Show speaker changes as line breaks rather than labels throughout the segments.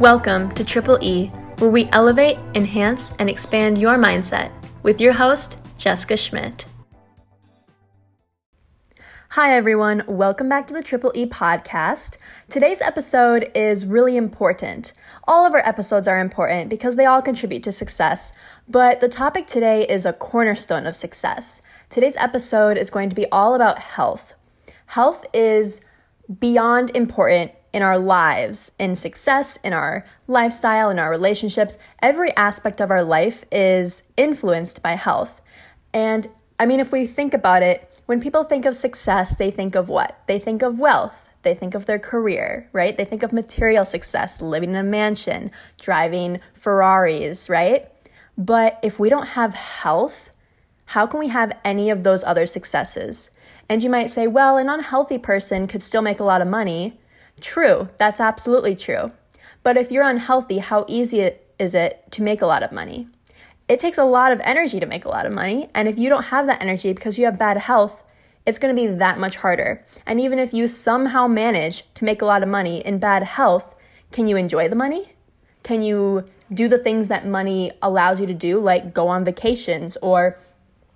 Welcome to Triple E, where we elevate, enhance, and expand your mindset with your host, Jessica Schmidt. Hi, everyone. Welcome back to the Triple E podcast. Today's episode is really important. All of our episodes are important because they all contribute to success, but the topic today is a cornerstone of success. Today's episode is going to be all about health. Health is beyond important in our lives, in success, in our lifestyle, in our relationships. Every aspect of our life is influenced by health. And I mean, if we think about it, when people think of success, they think of what? They think of wealth. They think of their career, right? They think of material success, living in a mansion, driving Ferraris, right? But if we don't have health, how can we have any of those other successes? And you might say, well, an unhealthy person could still make a lot of money. True, that's absolutely true. But if you're unhealthy, how easy is it to make a lot of money? It takes a lot of energy to make a lot of money, and if you don't have that energy because you have bad health, it's going to be that much harder. And even if you somehow manage to make a lot of money in bad health, can you enjoy the money? Can you do the things that money allows you to do, like go on vacations or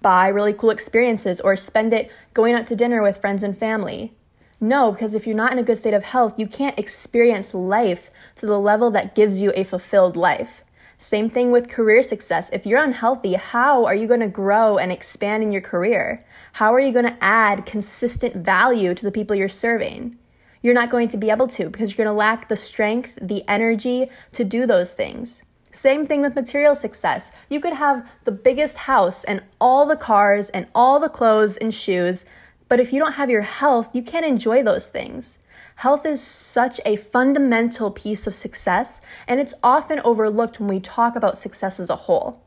buy really cool experiences or spend it going out to dinner with friends and family? No, because if you're not in a good state of health, you can't experience life to the level that gives you a fulfilled life. Same thing with career success. If you're unhealthy, how are you going to grow and expand in your career? How are you going to add consistent value to the people you're serving? You're not going to be able to because you're going to lack the strength, the energy to do those things. Same thing with material success. You could have the biggest house and all the cars and all the clothes and shoes, but if you don't have your health, you can't enjoy those things. Health is such a fundamental piece of success, and it's often overlooked when we talk about success as a whole.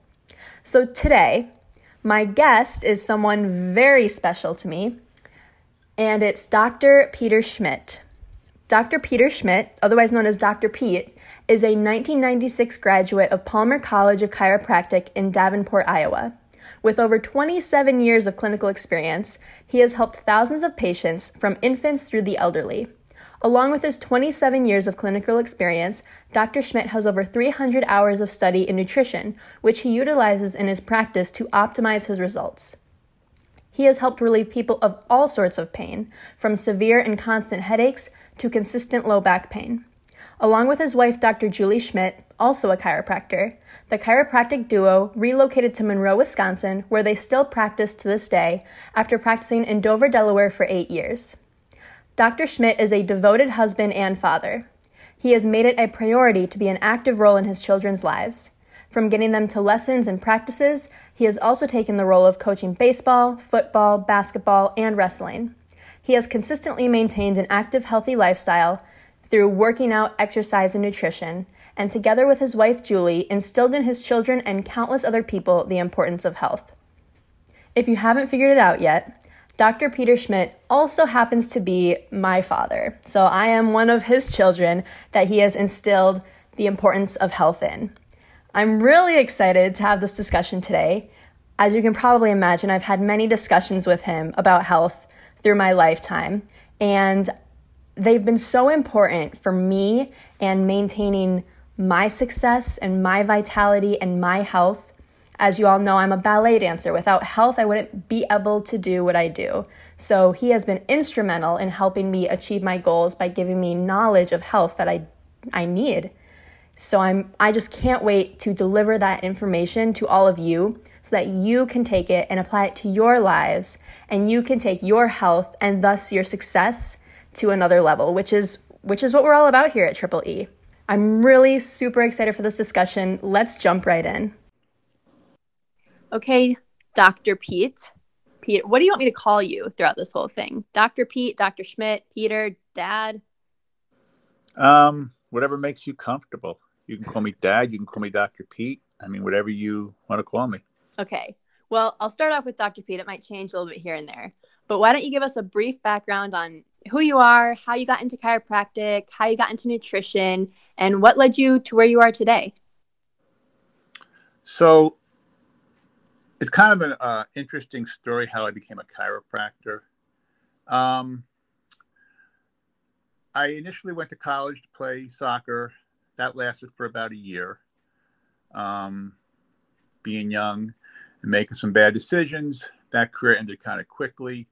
So today, my guest is someone very special to me, and it's Dr. Peter Schmidt. Dr. Peter Schmidt, otherwise known as Dr. Pete, is a 1996 graduate of Palmer College of Chiropractic in Davenport, Iowa. With over 27 years of clinical experience, he has helped thousands of patients from infants through the elderly. Along with his 27 years of clinical experience, Dr. Schmidt has over 300 hours of study in nutrition, which he utilizes in his practice to optimize his results. He has helped relieve people of all sorts of pain, from severe and constant headaches to consistent low back pain. Along with his wife, Dr. Julie Schmidt, also a chiropractor, the chiropractic duo relocated to Monroe, Wisconsin, where they still practice to this day after practicing in Dover, Delaware for eight years. Dr. Schmidt is a devoted husband and father. He has made it a priority to be an active role in his children's lives. From getting them to lessons and practices, he has also taken the role of coaching baseball, football, basketball, and wrestling. He has consistently maintained an active, healthy lifestyle through working out, exercise, and nutrition, and together with his wife Julie, instilled in his children and countless other people the importance of health. If you haven't figured it out yet, Dr. Peter Schmidt also happens to be my father. So I am one of his children that he has instilled the importance of health in. I'm really excited to have this discussion today. As you can probably imagine, I've had many discussions with him about health through my lifetime, and they've been so important for me and maintaining my success and my vitality and my health. As you all know, I'm a ballet dancer. Without health, I wouldn't be able to do what I do. So, he has been instrumental in helping me achieve my goals by giving me knowledge of health that I, I need. So, I'm, I just can't wait to deliver that information to all of you so that you can take it and apply it to your lives and you can take your health and thus your success to another level, which is which is what we're all about here at Triple E. I'm really super excited for this discussion. Let's jump right in. Okay, Dr. Pete. Pete, what do you want me to call you throughout this whole thing? Dr. Pete, Dr. Schmidt, Peter, Dad?
Um, whatever makes you comfortable. You can call me Dad, you can call me Dr. Pete. I mean, whatever you want to call me.
Okay. Well, I'll start off with Dr. Pete. It might change a little bit here and there. But why don't you give us a brief background on who you are, how you got into chiropractic, how you got into nutrition, and what led you to where you are today?
So, it's kind of an uh, interesting story how I became a chiropractor. Um, I initially went to college to play soccer, that lasted for about a year. Um, being young and making some bad decisions, that career ended kind of quickly.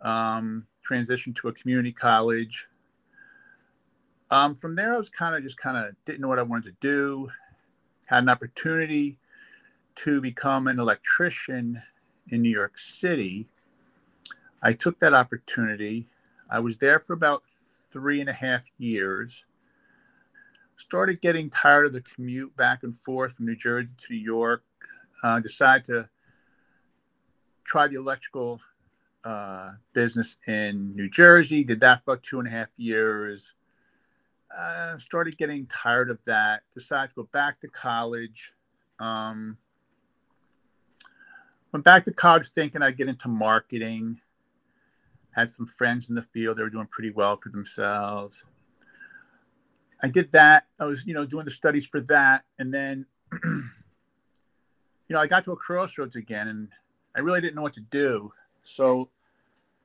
Um, transitioned to a community college. Um, from there, I was kind of just kind of didn't know what I wanted to do. Had an opportunity to become an electrician in New York City. I took that opportunity. I was there for about three and a half years. Started getting tired of the commute back and forth from New Jersey to New York. Uh, decided to try the electrical uh, business in New Jersey. Did that for about two and a half years. Uh, started getting tired of that. Decided to go back to college. Um, went back to college thinking I'd get into marketing. Had some friends in the field; they were doing pretty well for themselves. I did that. I was, you know, doing the studies for that, and then, you know, I got to a crossroads again, and I really didn't know what to do. So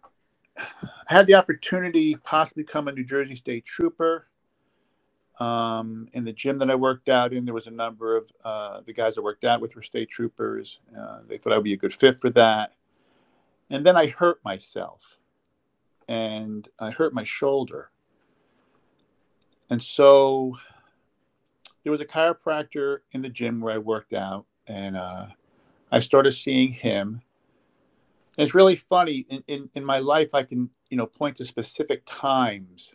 I had the opportunity possibly become a New Jersey State Trooper. Um, in the gym that I worked out in, there was a number of uh, the guys I worked out with were state troopers. Uh, they thought I'd be a good fit for that. And then I hurt myself and I hurt my shoulder. And so there was a chiropractor in the gym where I worked out, and uh, I started seeing him. And it's really funny in, in, in my life, I can, you know, point to specific times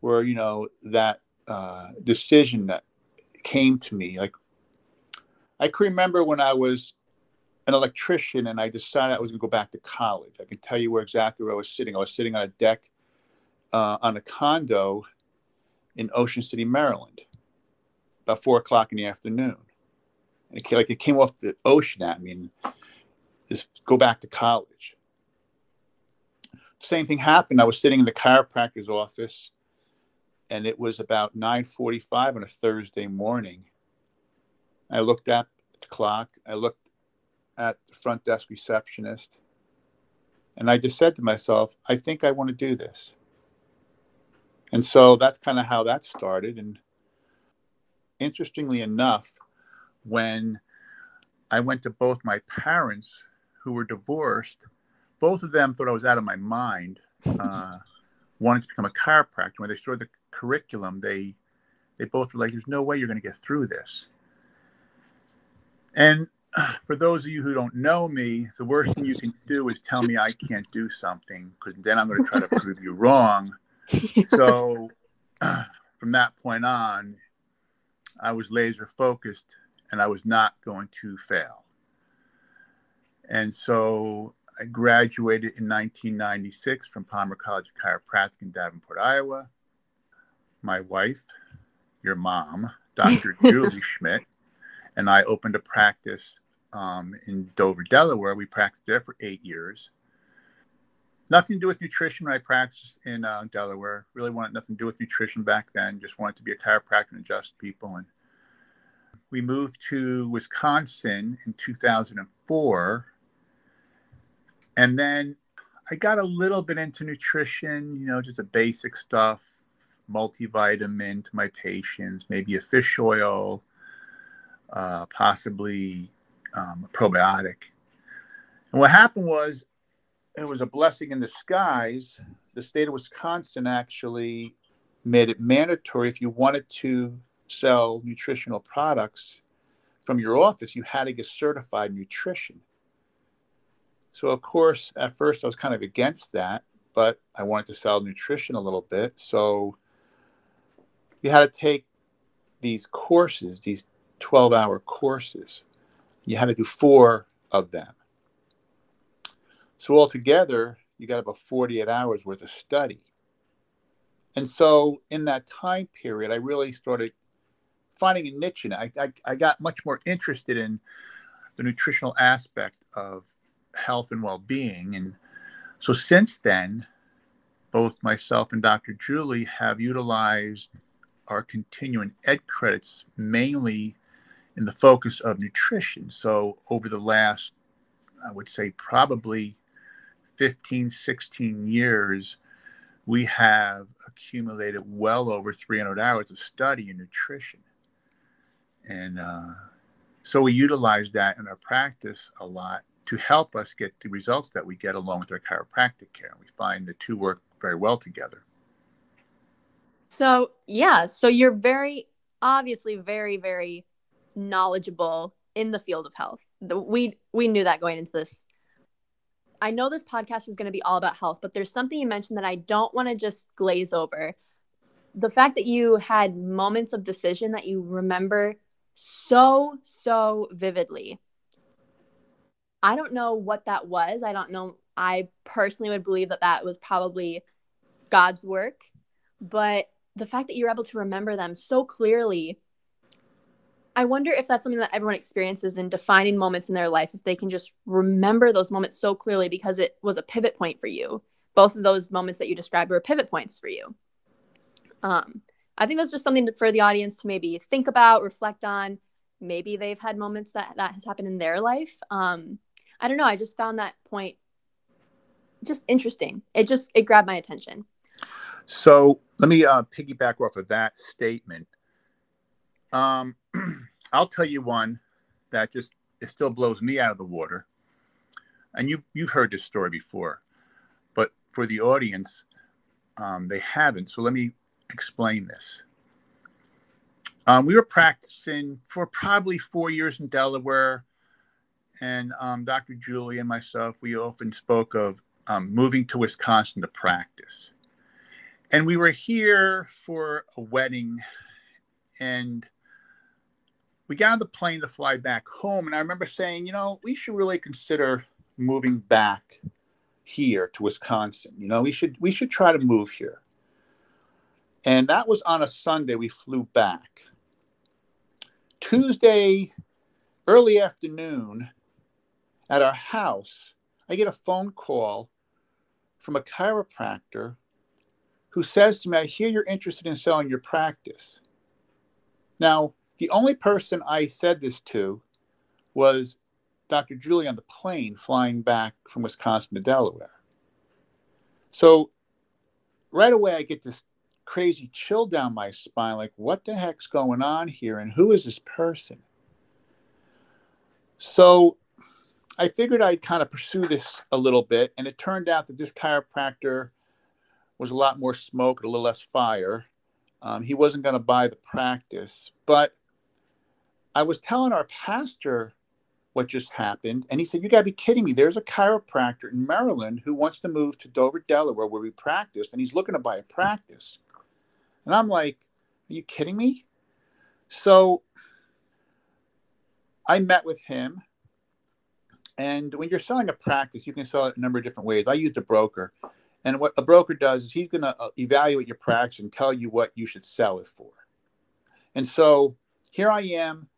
where, you know, that uh, decision that came to me. Like, I can remember when I was an electrician and I decided I was going to go back to college. I can tell you where exactly where I was sitting. I was sitting on a deck uh, on a condo in Ocean City, Maryland, about four o'clock in the afternoon. And it, like it came off the ocean at me and just go back to college. Same thing happened. I was sitting in the chiropractor's office and it was about 9.45 on a thursday morning. I looked at the clock. I looked at the front desk receptionist. And i just said to myself i think i want to do this. And so that's kind of how that started. And interestingly enough when i went to both my parents who were divorced both of them thought i was out of my mind uh, wanted to become a chiropractor. When they saw the curriculum, they they both were like, "There's no way you're going to get through this." And for those of you who don't know me, the worst thing you can do is tell me I can't do something because then I'm going to try to prove you wrong. So from that point on, I was laser focused and I was not going to fail. And so I graduated in 1996 from Palmer College of Chiropractic in Davenport, Iowa my wife, your mom, Dr. Julie Schmidt, and I opened a practice um, in Dover, Delaware. We practiced there for eight years. Nothing to do with nutrition when I practiced in uh, Delaware. Really wanted nothing to do with nutrition back then. Just wanted to be a chiropractor and adjust people. And we moved to Wisconsin in 2004. And then I got a little bit into nutrition, you know, just the basic stuff multivitamin to my patients, maybe a fish oil, uh, possibly um, a probiotic. And what happened was, it was a blessing in disguise. The state of Wisconsin actually made it mandatory if you wanted to sell nutritional products from your office, you had to get certified nutrition. So, of course, at first I was kind of against that, but I wanted to sell nutrition a little bit. So, you had to take these courses, these 12 hour courses. You had to do four of them. So altogether, you got about 48 hours worth of study. And so in that time period, I really started finding a niche in it. I, I, I got much more interested in the nutritional aspect of health and well being. And so since then, both myself and Dr. Julie have utilized our continuing ed credits mainly in the focus of nutrition. So over the last, I would say probably 15, 16 years, we have accumulated well over 300 hours of study in nutrition. And uh, so we utilize that in our practice a lot to help us get the results that we get along with our chiropractic care. We find the two work very well together.
So, yeah, so you're very obviously very very knowledgeable in the field of health. The, we we knew that going into this. I know this podcast is going to be all about health, but there's something you mentioned that I don't want to just glaze over. The fact that you had moments of decision that you remember so so vividly I don't know what that was. I don't know. I personally would believe that that was probably God's work. But the fact that you're able to remember them so clearly, I wonder if that's something that everyone experiences in defining moments in their life, if they can just remember those moments so clearly because it was a pivot point for you. Both of those moments that you described were pivot points for you. Um, I think that's just something for the audience to maybe think about, reflect on. Maybe they've had moments that that has happened in their life. Um, I don't know. I just found that point just interesting. It just it grabbed my attention.
So let me uh, piggyback off of that statement. Um, I'll tell you one that just it still blows me out of the water. And you you've heard this story before, but for the audience, um, they haven't. So let me explain this. Um, we were practicing for probably four years in Delaware and um, Dr. Julie and myself, we often spoke of um, moving to Wisconsin to practice. And we were here for a wedding, and we got on the plane to fly back home. And I remember saying, you know, we should really consider moving back here to Wisconsin. You know, we should we should try to move here. And that was on a Sunday. We flew back. Tuesday, early afternoon, at our house, I get a phone call from a chiropractor who says to me, I hear you're interested in selling your practice. Now, the only person I said this to was Dr. Julie on the plane flying back from Wisconsin to Delaware. So right away, I get this crazy chill down my spine like, what the heck's going on here? And who is this person? So I figured I'd kind of pursue this a little bit, and it turned out that this chiropractor was a lot more smoke and a little less fire. Um, he wasn't going to buy the practice, but I was telling our pastor what just happened, and he said, "You got to be kidding me! There's a chiropractor in Maryland who wants to move to Dover, Delaware, where we practiced, and he's looking to buy a practice." And I'm like, "Are you kidding me?" So I met with him and when you're selling a practice, you can sell it a number of different ways. I used a broker. And what a broker does is he's going to uh, evaluate your practice and tell you what you should sell it for. And so here I am.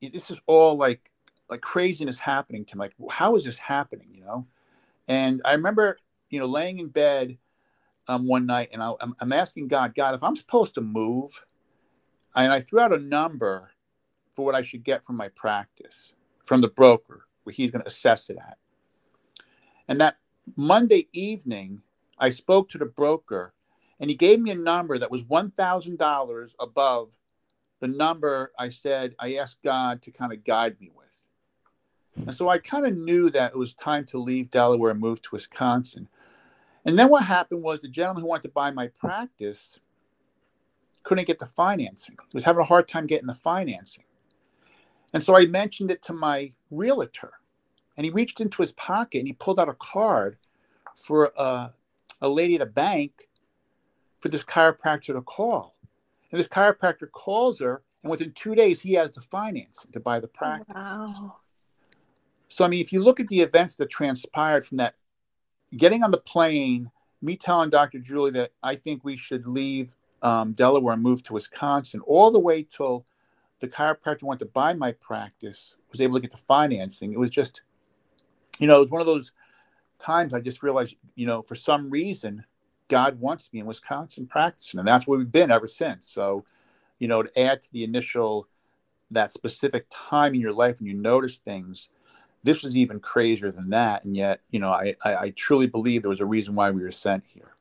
This is all like like craziness happening to me. Like, how is this happening? You know? And I remember, you know, laying in bed um, one night and I, I'm, I'm asking God, God, if I'm supposed to move, and I threw out a number for what I should get from my practice from the broker where he's going to assess it at. And that Monday evening, I spoke to the broker and he gave me a number that was $1,000 above the number I said I asked God to kind of guide me with. And so I kind of knew that it was time to leave Delaware and move to Wisconsin. And then what happened was the gentleman who wanted to buy my practice couldn't get the financing. He was having a hard time getting the financing. And so I mentioned it to my realtor, and he reached into his pocket and he pulled out a card for a, a lady at a bank for this chiropractor to call. And this chiropractor calls her, and within two days, he has the financing to buy the practice. Wow. So, I mean, if you look at the events that transpired from that, getting on the plane, me telling Dr. Julie that I think we should leave um, Delaware and move to Wisconsin, all the way till the chiropractor wanted to buy my practice, was able to get the financing. It was just, you know, it was one of those times I just realized, you know, for some reason, God wants me in Wisconsin practicing, and that's where we've been ever since. So, you know, to add to the initial, that specific time in your life when you notice things, this was even crazier than that. And yet, you know, I, I, I truly believe there was a reason why we were sent here.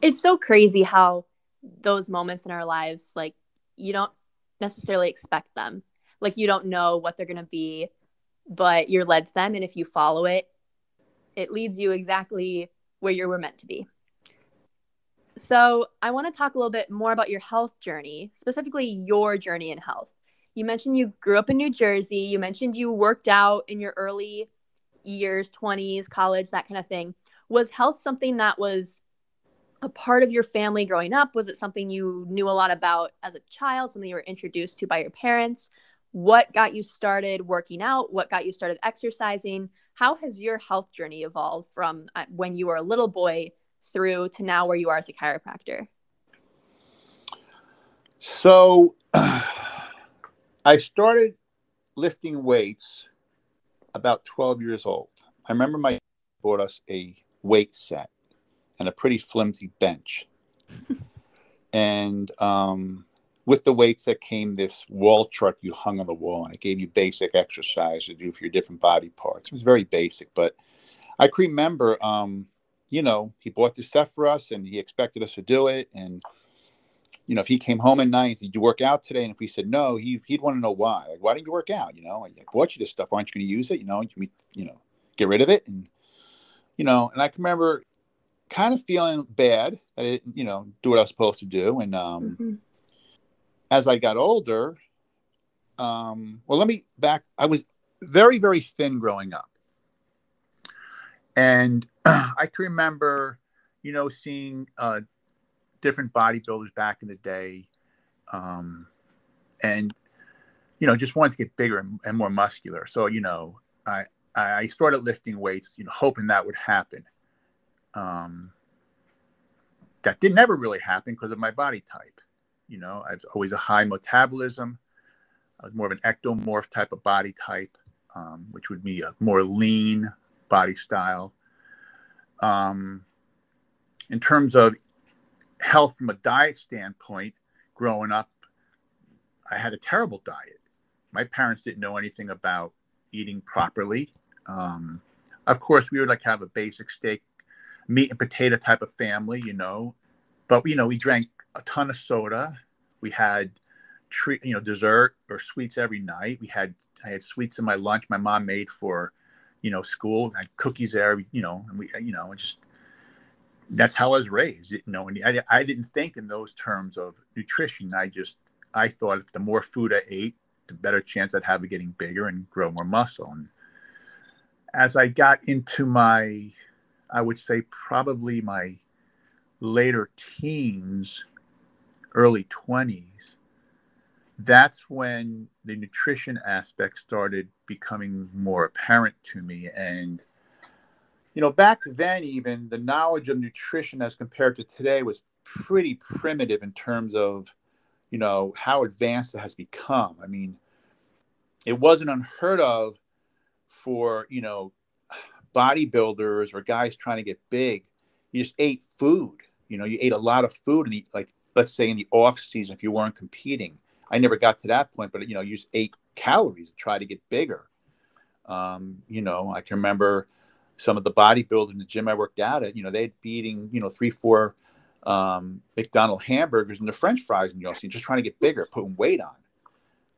It's so crazy how those moments in our lives, like, you don't necessarily expect them. Like, you don't know what they're going to be, but you're led to them. And if you follow it, it leads you exactly where you were meant to be. So, I want to talk a little bit more about your health journey, specifically your journey in health. You mentioned you grew up in New Jersey. You mentioned you worked out in your early years, 20s, college, that kind of thing. Was health something that was a part of your family growing up? Was it something you knew a lot about as a child, something you were introduced to by your parents? What got you started working out? What got you started exercising? How has your health journey evolved from uh, when you were a little boy through to now where you are as a chiropractor?
So I started lifting weights about 12 years old. I remember my dad bought us a weight set and a pretty flimsy bench. and um, with the weights that came this wall chart you hung on the wall, and it gave you basic exercise to do for your different body parts. It was very basic, but I can remember um, you know, he bought this stuff for us and he expected us to do it. And, you know, if he came home at night Did you work out today? And if we said no, he, he'd want to know why. Like, why didn't you work out? You know, I bought you this stuff. Aren't you going to use it? You know, you, you know, get rid of it. And, you know, and I can remember kind of feeling bad that I didn't, you know, do what I was supposed to do. And um, mm-hmm. As I got older, um, well, let me back. I was very, very thin growing up. And I can remember, you know, seeing uh, different bodybuilders back in the day, um, and you know, just wanted to get bigger and, and more muscular. So, you know, I I started lifting weights, you know, hoping that would happen. Um, that did never really happen because of my body type. You know, I was always a high metabolism. I was more of an ectomorph type of body type, um, which would be a more lean body style. Um, in terms of health from a diet standpoint, growing up, I had a terrible diet. My parents didn't know anything about eating properly. Um, of course, we would like have a basic steak, meat and potato type of family, you know, but you know, we drank a ton of soda. We had treat, you know, dessert or sweets every night. We had I had sweets in my lunch. My mom made for you know, school, I had cookies there, you know, and we, you know, and just that's how I was raised. You know, and I, I didn't think in those terms of nutrition. I just, I thought if the more food I ate, the better chance I'd have of getting bigger and grow more muscle. And as I got into my, I would say probably my later teens, early 20s, that's when the nutrition aspect started becoming more apparent to me. And you know back then even the knowledge of nutrition as compared to today was pretty primitive in terms of you know how advanced it has become. I mean it wasn't unheard of for you know bodybuilders or guys trying to get big. You just ate food you know you ate a lot of food and eat like let's say in the off season if you weren't competing I never got to that point, but you know, use eight calories to try to get bigger. Um, you know, I can remember some of the bodybuilders in the gym I worked out at. You know, they'd be eating you know three, four um, McDonald hamburgers and the French fries, and you know, just trying to get bigger, putting weight on.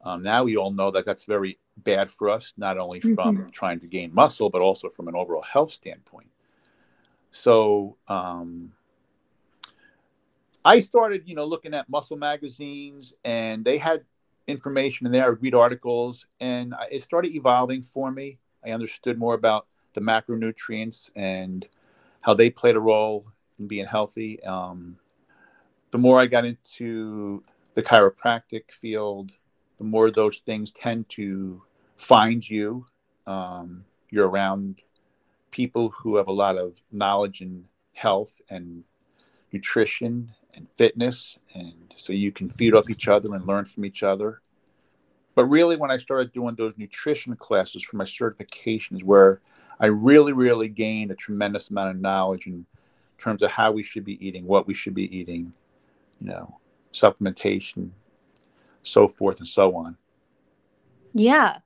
Um, now we all know that that's very bad for us, not only from mm-hmm. trying to gain muscle, but also from an overall health standpoint. So, um, I started, you know, looking at muscle magazines, and they had information in there. I read articles, and it started evolving for me. I understood more about the macronutrients and how they played a role in being healthy. Um, the more I got into the chiropractic field, the more those things tend to find you. Um, you're around people who have a lot of knowledge in health and nutrition and fitness and so you can feed off each other and learn from each other. But really when i started doing those nutrition classes for my certifications where i really really gained a tremendous amount of knowledge in terms of how we should be eating what we should be eating you know supplementation so forth and so on.
Yeah.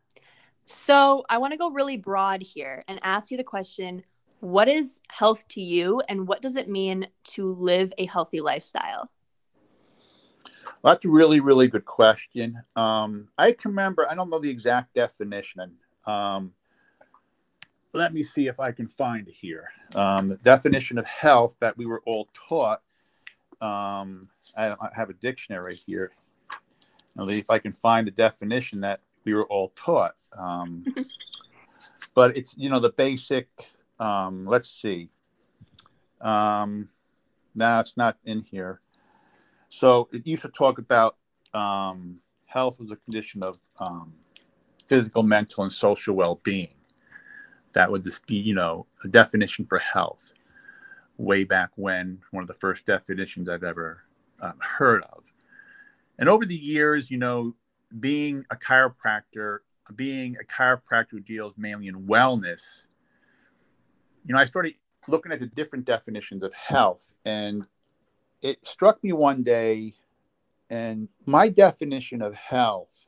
So i want to go really broad here and ask you the question what is health to you and what does it mean to live a healthy lifestyle?
Well, that's a really, really good question. Um, I can remember, I don't know the exact definition. Um, let me see if I can find it here. Um, the definition of health that we were all taught. Um, I, I have a dictionary here. I'll if I can find the definition that we were all taught. Um, but it's, you know, the basic um, let's see. Um, no, it's not in here. So it used to talk about um, health as a condition of um, physical, mental, and social well-being. That would just be, you know, a definition for health. Way back when, one of the first definitions I've ever um, heard of. And over the years, you know, being a chiropractor, being a chiropractor who deals mainly in wellness, you know, I started looking at the different definitions of health, and it struck me one day, and my definition of health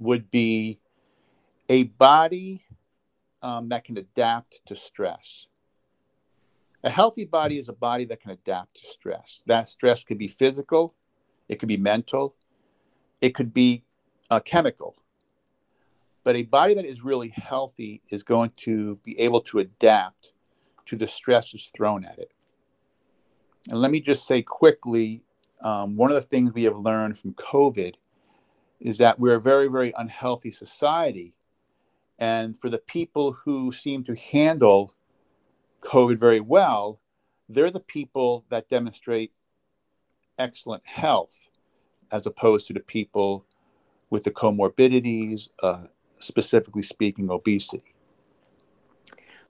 would be a body um, that can adapt to stress. A healthy body is a body that can adapt to stress. That stress could be physical, it could be mental, it could be uh, chemical. But a body that is really healthy is going to be able to adapt to the stresses thrown at it. And let me just say quickly um, one of the things we have learned from COVID is that we're a very, very unhealthy society. And for the people who seem to handle COVID very well, they're the people that demonstrate excellent health as opposed to the people with the comorbidities, uh, specifically speaking, obesity.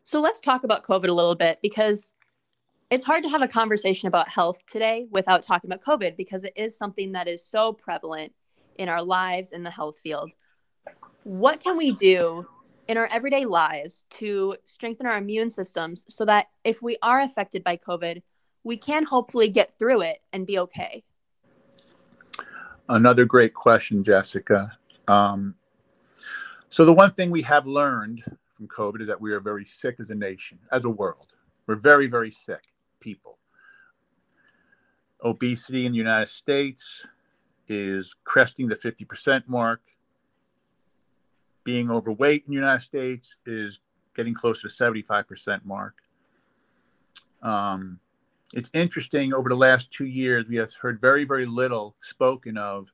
So let's talk about COVID a little bit because it's hard to have a conversation about health today without talking about COVID because it is something that is so prevalent in our lives in the health field. What can we do in our everyday lives to strengthen our immune systems so that if we are affected by COVID, we can hopefully get through it and be okay?
Another great question, Jessica. Um, so the one thing we have learned from COVID is that we are very sick as a nation, as a world. We're very, very sick people. Obesity in the United States is cresting the 50% mark. Being overweight in the United States is getting close to 75% mark. Um, it's interesting over the last two years, we have heard very, very little spoken of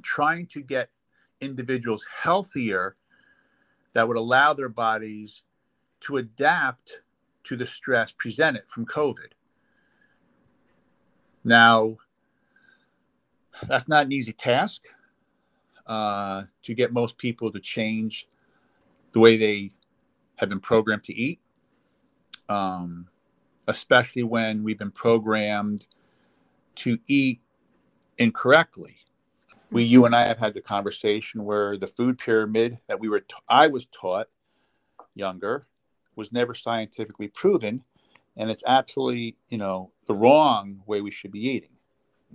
trying to get individuals healthier that would allow their bodies to adapt to the stress presented from COVID. Now, that's not an easy task uh, to get most people to change the way they have been programmed to eat, um, especially when we've been programmed to eat incorrectly we you and I have had the conversation where the food pyramid that we were t- I was taught younger was never scientifically proven and it's absolutely you know the wrong way we should be eating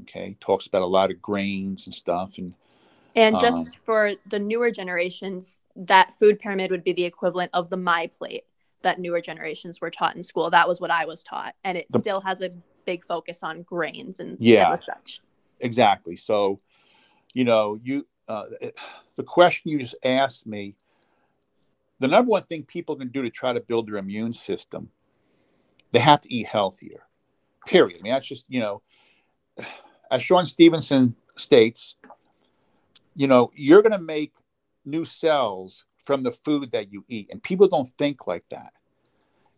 okay? Talks about a lot of grains and stuff and
and just um, for the newer generations that food pyramid would be the equivalent of the MyPlate that newer generations were taught in school. That was what i was taught and it the, still has a big focus on grains and
yeah. such. Exactly. So you know, you uh, the question you just asked me, the number one thing people can do to try to build their immune system, they have to eat healthier. Period. I mean, that's just you know, as Shawn Stevenson states, you know, you're going to make new cells from the food that you eat, and people don't think like that.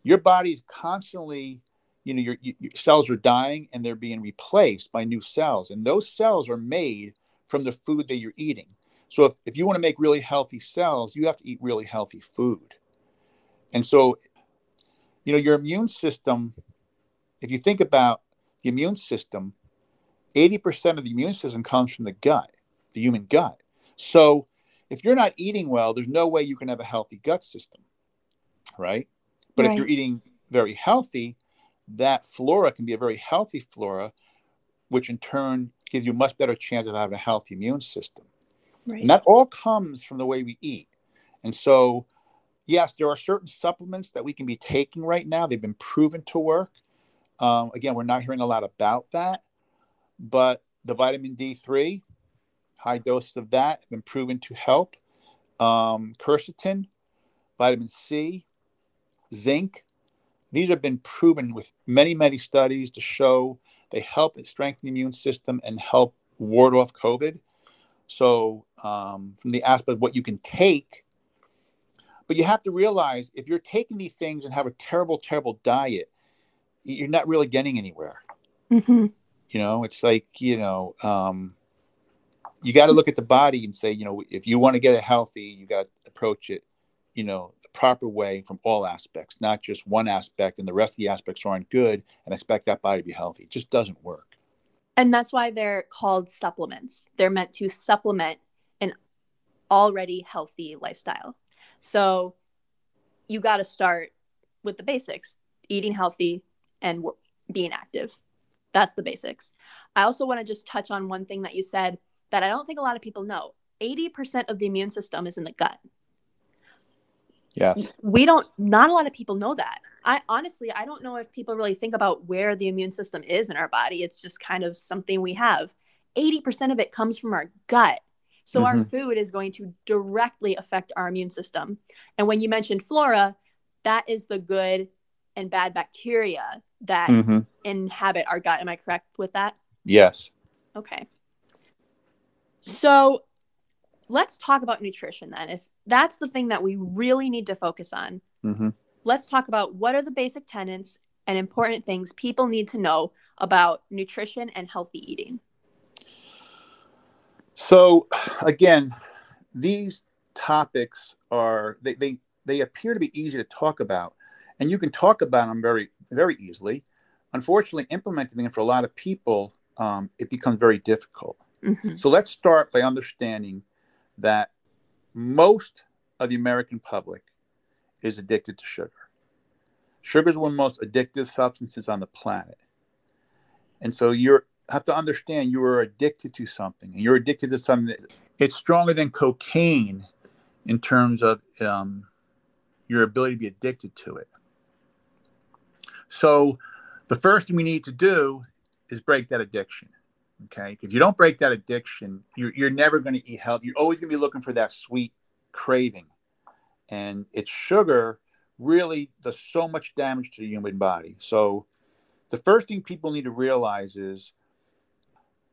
Your body's constantly you know your, your, cells are dying and they're being replaced by new cells and those cells are made from the food that you're eating. So if, if you want to make really healthy cells, you have to eat really healthy food. And so, you know, your immune system, if you think about the immune system, 80% of the immune system comes from the gut, the human gut. So if you're not eating well, there's no way you can have a healthy gut system, right? But right. if you're eating very healthy, that flora can be a very healthy flora, which in turn gives you a much better chance of having a healthy immune system. Right. And that all comes from the way we eat. And so, yes, there are certain supplements that we can be taking right now. They've been proven to work. Um, again, we're not hearing a lot about that, but the vitamin D3, high doses of that have been proven to help. Um, quercetin, vitamin C, zinc, these have been proven with many, many studies to show they help strengthen the immune system and help ward off COVID. So, um, from the aspect of what you can take, but you have to realize if you're taking these things and have a terrible, terrible diet, you're not really getting anywhere. Mm-hmm. You know, it's like, you know, um, you got to look at the body and say, you know, if you want to get it healthy, you got to approach it, you know, the proper way from all aspects, not just one aspect and the rest of the aspects aren't good and expect that body to be healthy. It just doesn't work.
And that's why they're called supplements. They're meant to supplement an already healthy lifestyle. So you got to start with the basics eating healthy and being active. That's the basics. I also want to just touch on one thing that you said that I don't think a lot of people know 80% of the immune system is in the gut.
Yes.
We don't, not a lot of people know that. I honestly, I don't know if people really think about where the immune system is in our body. It's just kind of something we have. 80% of it comes from our gut. So mm-hmm. our food is going to directly affect our immune system. And when you mentioned flora, that is the good and bad bacteria that mm-hmm. inhabit our gut. Am I correct with that?
Yes.
Okay. So let's talk about nutrition then. If that's the thing that we really need to focus on, mm-hmm. let's talk about what are the basic tenets and important things people need to know about nutrition and healthy eating.
So, again, these topics are they, they they appear to be easy to talk about, and you can talk about them very very easily. Unfortunately, implementing them for a lot of people, um, it becomes very difficult. Mm-hmm. So let's start by understanding that most of the American public is addicted to sugar. Sugar is one of the most addictive substances on the planet. And so you have to understand you are addicted to something, and you're addicted to something that it's stronger than cocaine in terms of um, your ability to be addicted to it. So the first thing we need to do is break that addiction. Okay. If you don't break that addiction, you're, you're never going to eat healthy. You're always going to be looking for that sweet craving. And it's sugar really does so much damage to the human body. So the first thing people need to realize is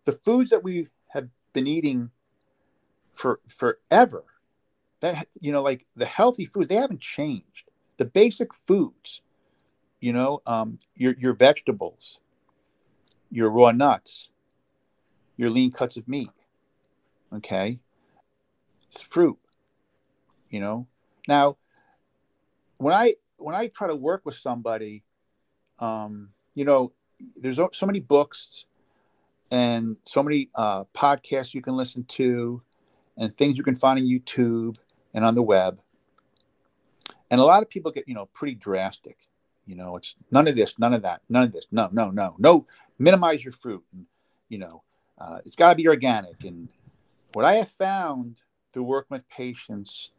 the foods that we have been eating for forever, that you know, like the healthy foods, they haven't changed. The basic foods, you know, um, your your vegetables, your raw nuts, your lean cuts of meat. Okay. It's fruit. You know. Now, when I when I try to work with somebody, um, you know, there's so many books and so many uh, podcasts you can listen to and things you can find on YouTube and on the web. And a lot of people get, you know, pretty drastic. You know, it's none of this, none of that, none of this. No, no, no, no. Minimize your fruit. And, you know, uh, it's got to be organic. And what I have found through working with patients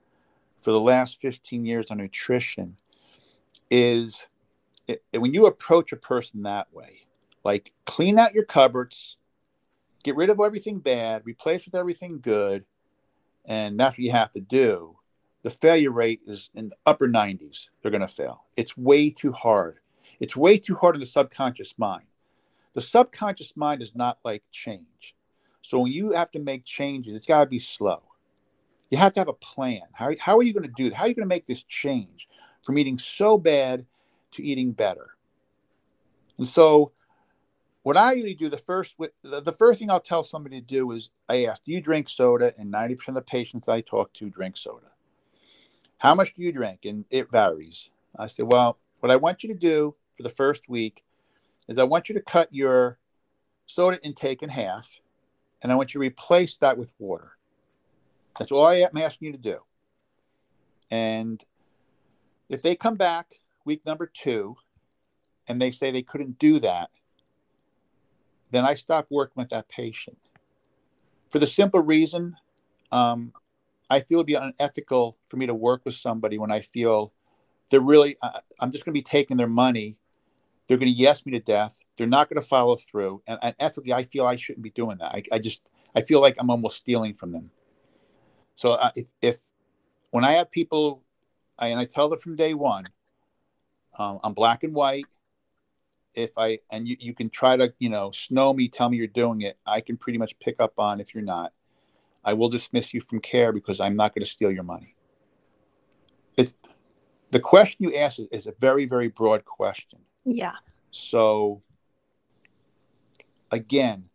for the last 15 years on nutrition is it, when you approach a person that way, like clean out your cupboards, get rid of everything bad, replace with everything good, and that's what you have to do. The failure rate is in the upper 90s. They're going to fail. It's way too hard. It's way too hard in the subconscious mind. The subconscious mind is not like change. So when you have to make changes, it's got to be slow. You have to have a plan. How, how are you going to do that? How are you going to make this change from eating so bad to eating better? And so what I usually do the first the first thing I'll tell somebody to do is I ask, do you drink soda? And 90% of the patients I talk to drink soda. How much do you drink? And it varies. I say, well, what I want you to do for the first week is I want you to cut your soda intake in half, and I want you to replace that with water. That's all I am asking you to do. And if they come back week number two and they say they couldn't do that, then I stop working with that patient. For the simple reason, um, I feel it'd be unethical for me to work with somebody when I feel they're really, uh, I'm just going to be taking their money. They're going to yes me to death. They're not going to follow through. And, and ethically, I feel I shouldn't be doing that. I, I just, I feel like I'm almost stealing from them. So uh, if, if, when I have people, I, and I tell them from day one, um, I'm black and white. If I, and you, you can try to, you know, snow me, tell me you're doing it. I can pretty much pick up on if you're not. I will dismiss you from care because I'm not going to steal your money. It's the question you ask is a very, very broad question.
Yeah.
So, again,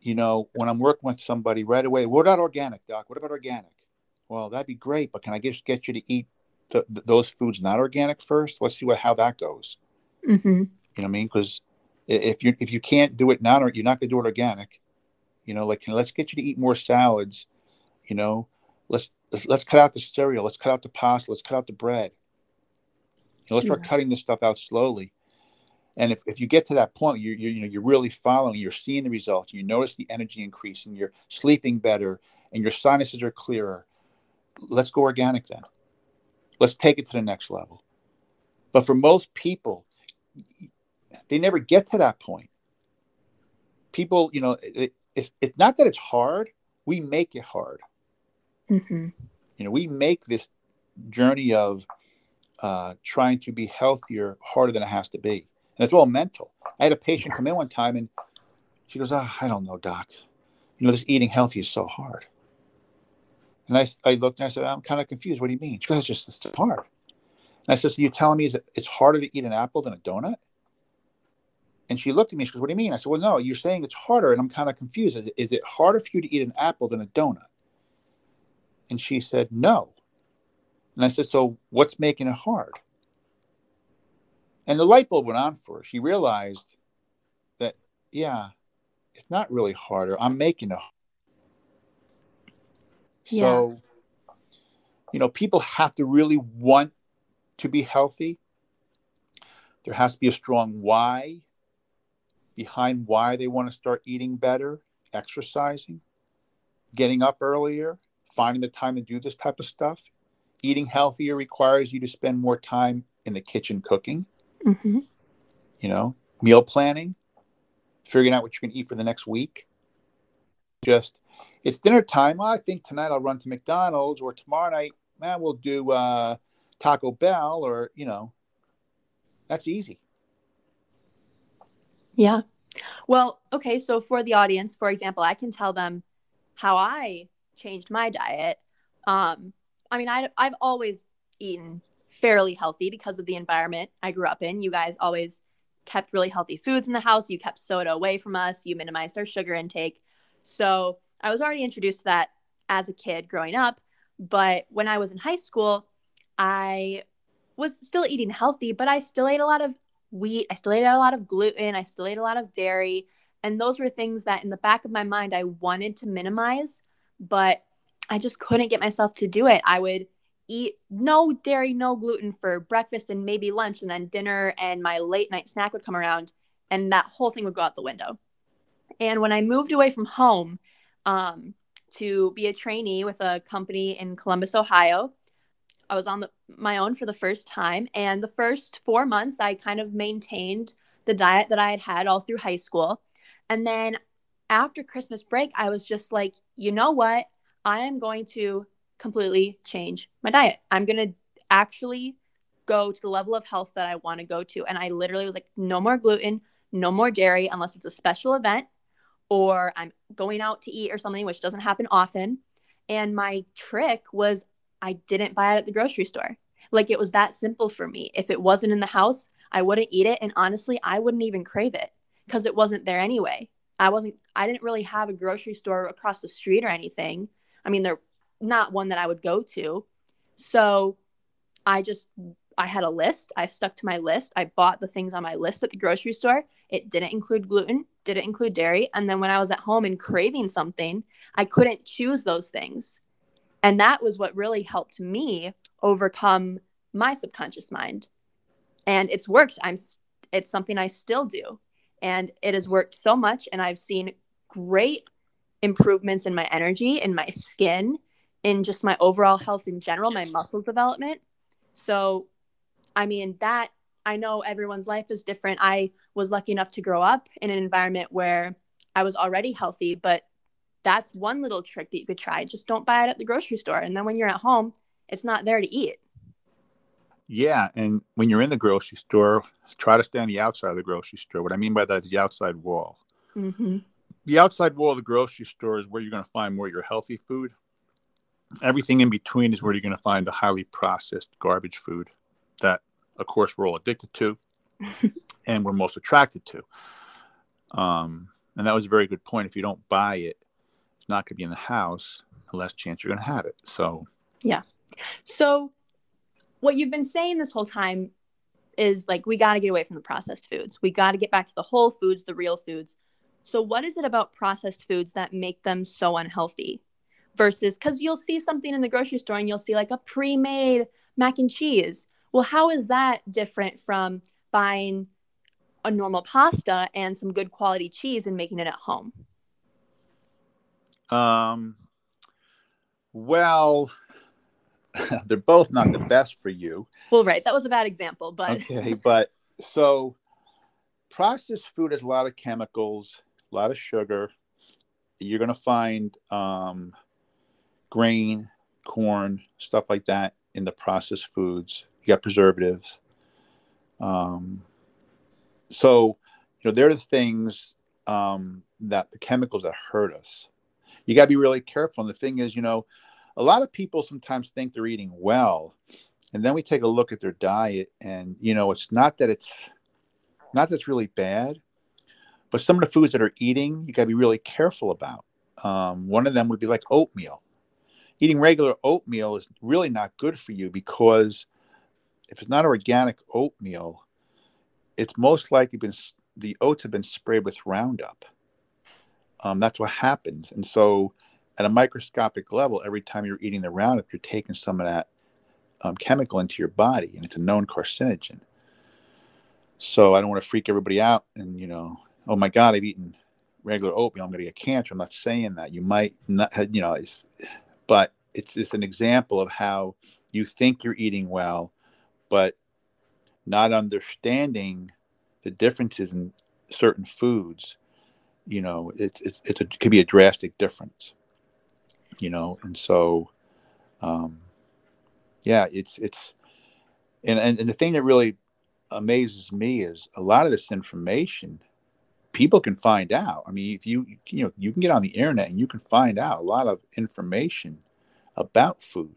you know, when I'm working with somebody right away, what about organic, doc? What about organic? Well, that'd be great, but can I just get you to eat the, those foods not organic first? Let's see what how that goes.
Mm-hmm. You
know what I mean? Because if you if you can't do it not or you're not going to do it organic, you know, like let's get you to eat more salads. You know, let's let's, let's cut out the cereal. Let's cut out the pasta. Let's cut out the bread. You know, let's start cutting this stuff out slowly. And if, if you get to that point, you're, you're, you know, you're really following, you're seeing the results, you notice the energy increase and you're sleeping better and your sinuses are clearer. Let's go organic then. Let's take it to the next level. But for most people, they never get to that point. People, you know, it, it's, it's not that it's hard, we make it hard.
Mm-hmm.
You know, we make this journey of uh, trying to be healthier harder than it has to be. And it's all mental. I had a patient come in one time and she goes, oh, I don't know, doc. You know, this eating healthy is so hard. And I, I looked and I said, I'm kind of confused. What do you mean? She goes, it's just it's hard. And I said, so you're telling me it's harder to eat an apple than a donut? And she looked at me. She goes, what do you mean? I said, well, no, you're saying it's harder. And I'm kind of confused. Is it, is it harder for you to eat an apple than a donut? And she said, no. And I said, So what's making it hard? And the light bulb went on for her. She realized that, yeah, it's not really harder. I'm making it. Yeah. So, you know, people have to really want to be healthy. There has to be a strong why behind why they want to start eating better, exercising, getting up earlier, finding the time to do this type of stuff eating healthier requires you to spend more time in the kitchen cooking
mm-hmm.
you know meal planning figuring out what you're going to eat for the next week. Just it's dinner time. I think tonight i'll run to mcdonald's or tomorrow night man we'll do uh, taco bell or you know that's easy.
Yeah. Well okay so for the audience for example i can tell them how i changed my diet. Um, I mean, I, I've always eaten fairly healthy because of the environment I grew up in. You guys always kept really healthy foods in the house. You kept soda away from us. You minimized our sugar intake. So I was already introduced to that as a kid growing up. But when I was in high school, I was still eating healthy, but I still ate a lot of wheat. I still ate a lot of gluten. I still ate a lot of dairy. And those were things that in the back of my mind I wanted to minimize. But I just couldn't get myself to do it. I would eat no dairy, no gluten for breakfast and maybe lunch, and then dinner and my late night snack would come around, and that whole thing would go out the window. And when I moved away from home um, to be a trainee with a company in Columbus, Ohio, I was on the, my own for the first time. And the first four months, I kind of maintained the diet that I had had all through high school. And then after Christmas break, I was just like, you know what? I am going to completely change my diet. I'm going to actually go to the level of health that I want to go to. And I literally was like, no more gluten, no more dairy unless it's a special event or I'm going out to eat or something, which doesn't happen often. And my trick was I didn't buy it at the grocery store. Like it was that simple for me. If it wasn't in the house, I wouldn't eat it. And honestly, I wouldn't even crave it because it wasn't there anyway. I wasn't, I didn't really have a grocery store across the street or anything. I mean, they're not one that I would go to. So I just, I had a list. I stuck to my list. I bought the things on my list at the grocery store. It didn't include gluten, didn't include dairy. And then when I was at home and craving something, I couldn't choose those things. And that was what really helped me overcome my subconscious mind. And it's worked. I'm it's something I still do. And it has worked so much and I've seen great improvements in my energy, in my skin, in just my overall health in general, my muscle development. So, I mean, that I know everyone's life is different. I was lucky enough to grow up in an environment where I was already healthy, but that's one little trick that you could try. Just don't buy it at the grocery store. And then when you're at home, it's not there to eat.
Yeah. And when you're in the grocery store, try to stay on the outside of the grocery store. What I mean by that is the outside wall.
Mm-hmm.
The outside wall of the grocery store is where you're going to find more of your healthy food. Everything in between is where you're going to find the highly processed garbage food that, of course, we're all addicted to and we're most attracted to. Um, and that was a very good point. If you don't buy it, it's not going to be in the house, the less chance you're going to have it. So,
yeah. So, what you've been saying this whole time is like, we got to get away from the processed foods. We got to get back to the whole foods, the real foods. So, what is it about processed foods that make them so unhealthy? Versus, because you'll see something in the grocery store and you'll see like a pre made mac and cheese. Well, how is that different from buying a normal pasta and some good quality cheese and making it at home?
Um, well, they're both not the best for you.
Well, right. That was a bad example, but
okay. But so processed food has a lot of chemicals, a lot of sugar. You're going to find um, grain, corn, stuff like that in the processed foods. You got preservatives. Um, so, you know, they're the things um, that the chemicals that hurt us. You got to be really careful. And the thing is, you know, a lot of people sometimes think they're eating well, and then we take a look at their diet, and you know, it's not that it's not that's really bad, but some of the foods that are eating, you got to be really careful about. Um, one of them would be like oatmeal. Eating regular oatmeal is really not good for you because if it's not organic oatmeal, it's most likely been the oats have been sprayed with Roundup. Um, that's what happens, and so at a microscopic level, every time you're eating the Roundup, you're taking some of that um, chemical into your body, and it's a known carcinogen. So I don't want to freak everybody out, and you know, oh my God, I've eaten regular oatmeal, I'm going to get cancer. I'm not saying that. You might not, you know, it's, but it's just an example of how you think you're eating well, but not understanding the differences in certain foods, you know, it's it's, it's a, it could be a drastic difference, you know, and so, um, yeah, it's it's, and, and and the thing that really amazes me is a lot of this information people can find out. I mean, if you you know you can get on the internet and you can find out a lot of information about food,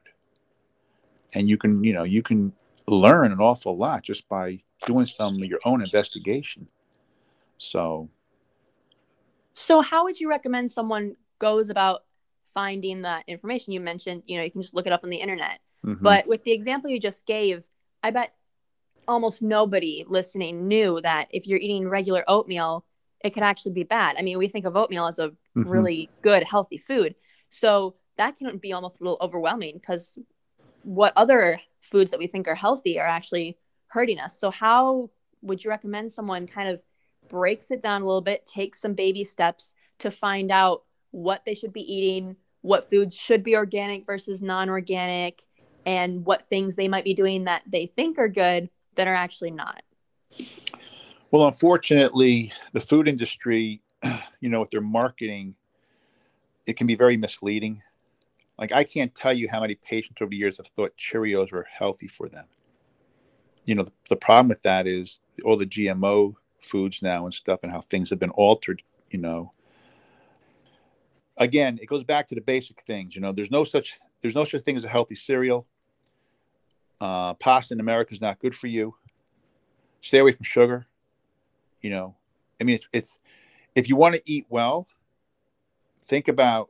and you can you know you can learn an awful lot just by doing some of your own investigation. So,
so how would you recommend someone goes about finding that information? You mentioned, you know, you can just look it up on the internet. Mm-hmm. But with the example you just gave, I bet almost nobody listening knew that if you're eating regular oatmeal, it could actually be bad. I mean, we think of oatmeal as a mm-hmm. really good, healthy food. So that can be almost a little overwhelming because what other foods that we think are healthy are actually hurting us. So, how would you recommend someone kind of breaks it down a little bit, takes some baby steps to find out what they should be eating, what foods should be organic versus non organic, and what things they might be doing that they think are good that are actually not?
Well, unfortunately, the food industry, you know, with their marketing, it can be very misleading. Like I can't tell you how many patients over the years have thought Cheerios were healthy for them. You know, the, the problem with that is all the GMO foods now and stuff and how things have been altered, you know. Again, it goes back to the basic things, you know, there's no such there's no such thing as a healthy cereal. Uh, pasta in America is not good for you. Stay away from sugar. You know, I mean, it's, it's if you want to eat well, think about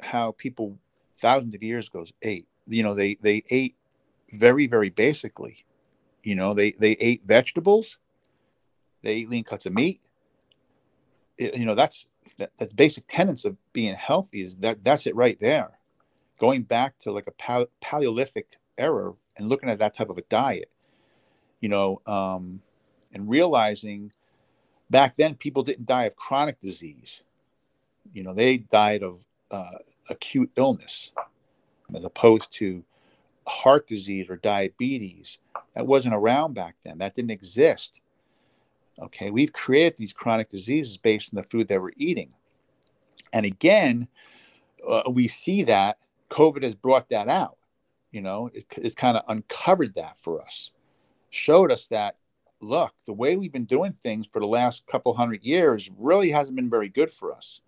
how people thousands of years ago ate. You know, they they ate very very basically. You know, they they ate vegetables. They ate lean cuts of meat. It, you know, that's that, that's basic tenets of being healthy. Is that that's it right there. Going back to like a pale- Paleolithic era and looking at that type of a diet. You know, um, and realizing back then people didn't die of chronic disease. You know, they died of uh, acute illness. as opposed to heart disease or diabetes. That wasn't around back then. That didn't exist. Okay, we've created these chronic diseases based on the food that we're eating. And again, uh, we see that COVID has brought that out. You know, it, it's kind of uncovered that for us, showed us that look, the way we've been doing things for the last couple hundred years really hasn't been very good for us.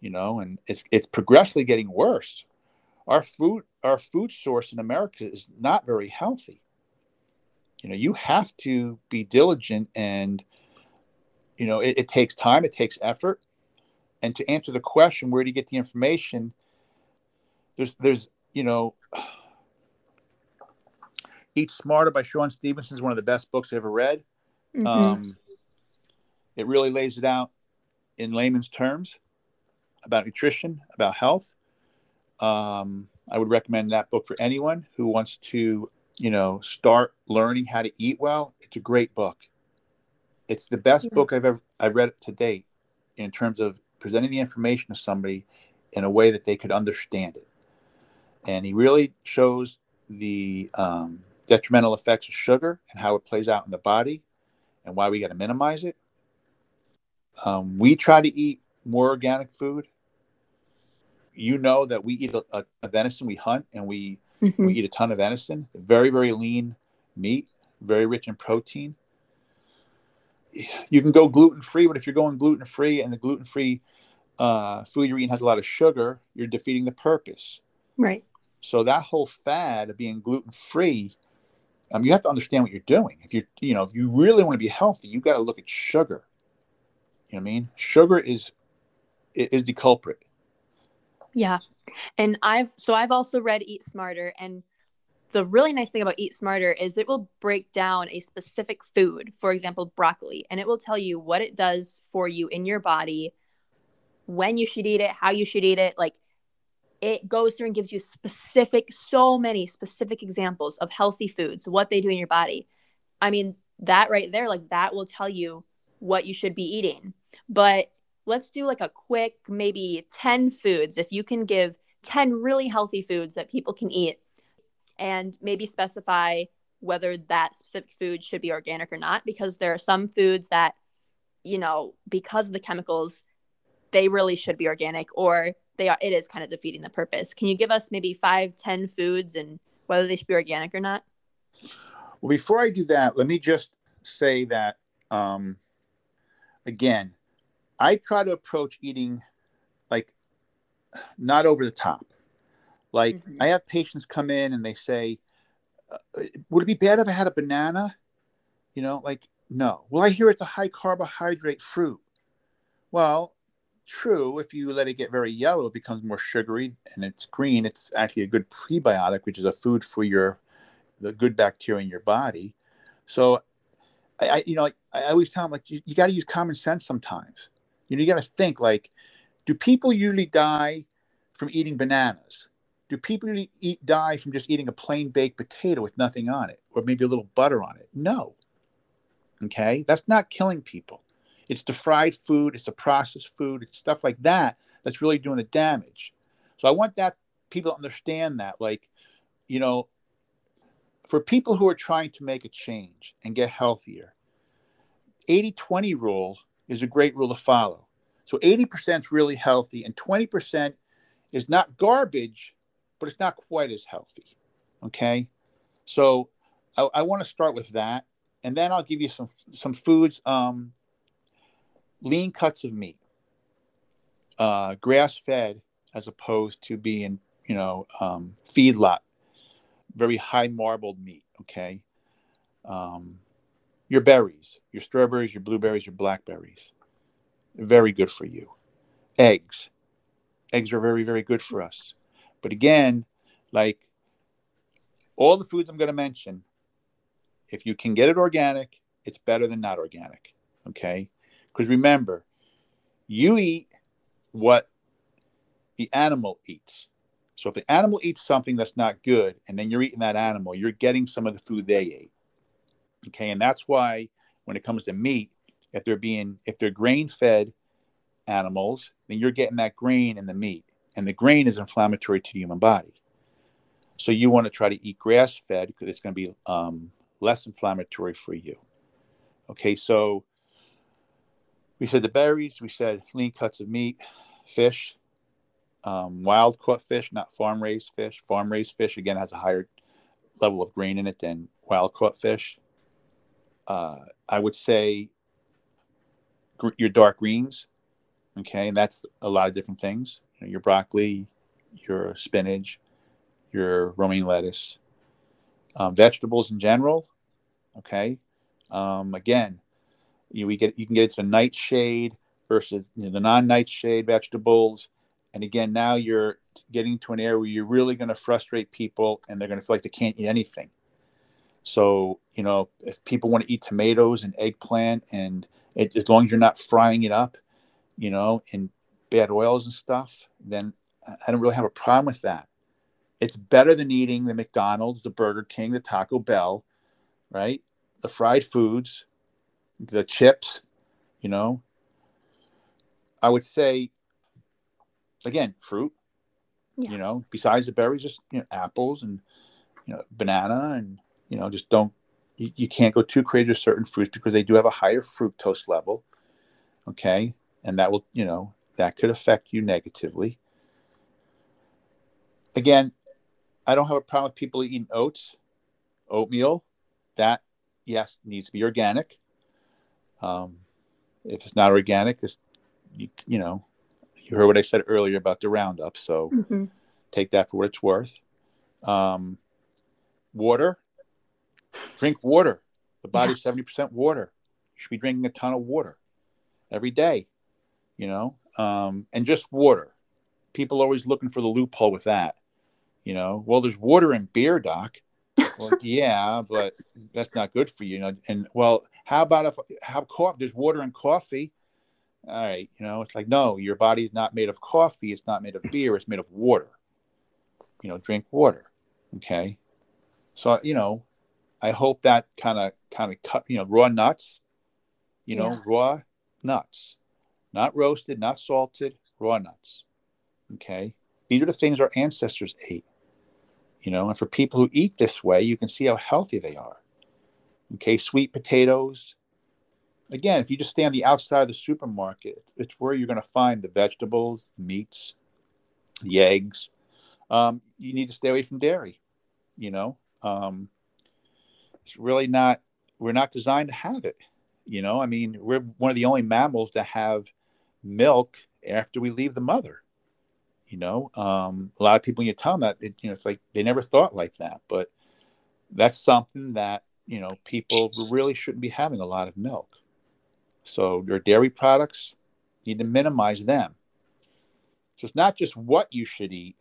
You know, and it's it's progressively getting worse. Our food our food source in America is not very healthy. You know, you have to be diligent and you know it, it takes time, it takes effort. And to answer the question, where do you get the information? There's there's you know Eat Smarter by Shawn Stevenson is one of the best books I ever read. Mm-hmm. Um, it really lays it out in layman's terms about nutrition, about health. Um, I would recommend that book for anyone who wants to, you know, start learning how to eat well. It's a great book. It's the best yeah. book I've ever I've read to date in terms of presenting the information to somebody in a way that they could understand it. And he really shows the um, detrimental effects of sugar and how it plays out in the body and why we got to minimize it. Um, we try to eat more organic food. You know that we eat a, a venison, we hunt and we, mm-hmm. we eat a ton of venison, very, very lean meat, very rich in protein. You can go gluten free, but if you're going gluten free and the gluten free uh, food you're eating has a lot of sugar, you're defeating the purpose.
Right.
So that whole fad of being gluten free um, you have to understand what you're doing. If you you know if you really want to be healthy, you got to look at sugar. You know what I mean? Sugar is is the culprit.
Yeah, and I've so I've also read Eat Smarter, and the really nice thing about Eat Smarter is it will break down a specific food, for example, broccoli, and it will tell you what it does for you in your body, when you should eat it, how you should eat it, like it goes through and gives you specific, so many specific examples of healthy foods, what they do in your body. I mean, that right there, like that will tell you what you should be eating. But let's do like a quick, maybe 10 foods. If you can give 10 really healthy foods that people can eat and maybe specify whether that specific food should be organic or not, because there are some foods that, you know, because of the chemicals, they really should be organic or they are it is kind of defeating the purpose. Can you give us maybe five ten foods and whether they should be organic or not?
Well before i do that let me just say that um, again i try to approach eating like not over the top. Like mm-hmm. i have patients come in and they say uh, would it be bad if i had a banana? You know like no. Well i hear it's a high carbohydrate fruit. Well true. If you let it get very yellow, it becomes more sugary, and it's green. It's actually a good prebiotic, which is a food for your the good bacteria in your body. So, I, I you know, I, always tell them like you, you got to use common sense sometimes. You know, you got to think like, do people usually die from eating bananas? Do people usually eat die from just eating a plain baked potato with nothing on it, or maybe a little butter on it? No. Okay, that's not killing people. It's the fried food, it's the processed food, it's stuff like that that's really doing the damage. So I want that people to understand that, like, you know, for people who are trying to make a change and get healthier, 80 20 rule is a great rule to follow. So 80% is really healthy, and 20% is not garbage, but it's not quite as healthy. Okay. So I, I want to start with that. And then I'll give you some some foods um, lean cuts of meat, uh, grass fed as opposed to being, you know, um, feedlot, very high marbled meat. Okay. Um, your berries, your strawberries, your blueberries, your blackberries, very good for you. Eggs, eggs are very, very good for us. But again, like all the foods I'm going to mention, if you can get it organic, it's better than not organic. Okay. Because remember, you eat what the animal eats. So if the animal eats something that's not good, and then you're eating that animal, you're getting some of the food they ate. Okay, and that's why when it comes to meat, if they're being if they're grain fed animals, then you're getting that grain in the meat, and the grain is inflammatory to the human body. So you want to try to eat grass fed because it's going to be um, less inflammatory for you. Okay, so we said the berries, we said lean cuts of meat, fish, um, wild caught fish, not farm raised fish. Farm raised fish, again, has a higher level of grain in it than wild caught fish. Uh, I would say gr- your dark greens, okay, and that's a lot of different things. You know, your broccoli, your spinach, your romaine lettuce, um, vegetables in general, okay. Um, again, you we get you can get into nightshade versus you know, the non-nightshade vegetables and again, now you're getting to an area where you're really going to frustrate people and they're going to feel like they can't eat anything. So, you know, if people want to eat tomatoes and eggplant, and it, as long as you're not frying it up, you know, in bad oils and stuff, then I don't really have a problem with that. It's better than eating the McDonald's, the Burger King, the Taco Bell, right? The fried foods, the chips, you know. I would say again, fruit. Yeah. You know, besides the berries, just you know, apples and you know, banana, and you know, just don't. You, you can't go too crazy with certain fruits because they do have a higher fructose level. Okay, and that will, you know, that could affect you negatively. Again, I don't have a problem with people eating oats, oatmeal. That yes needs to be organic. Um, if it's not organic, it's you, you know you heard what I said earlier about the Roundup, so mm-hmm. take that for what it's worth. Um, water, drink water. The body's 70% water. You should be drinking a ton of water every day. You know, um, and just water. People are always looking for the loophole with that. You know, well, there's water in beer, doc. Well, yeah, but that's not good for you. you know, and well, how about if how coffee? There's water in coffee all right, you know, it's like, no, your body's not made of coffee. It's not made of beer. It's made of water. You know, drink water. Okay. So, you know, I hope that kind of, kind of cut, you know, raw nuts, you know, yeah. raw nuts, not roasted, not salted, raw nuts. Okay. These are the things our ancestors ate, you know, and for people who eat this way, you can see how healthy they are. Okay. Sweet potatoes, again, if you just stay on the outside of the supermarket, it's where you're going to find the vegetables, the meats, the eggs. Um, you need to stay away from dairy. You know, um, it's really not. We're not designed to have it. You know, I mean, we're one of the only mammals to have milk after we leave the mother. You know, um, a lot of people, when you tell them that, it, you know, it's like they never thought like that. But that's something that you know people really shouldn't be having a lot of milk so your dairy products, you need to minimize them. So it's not just what you should eat,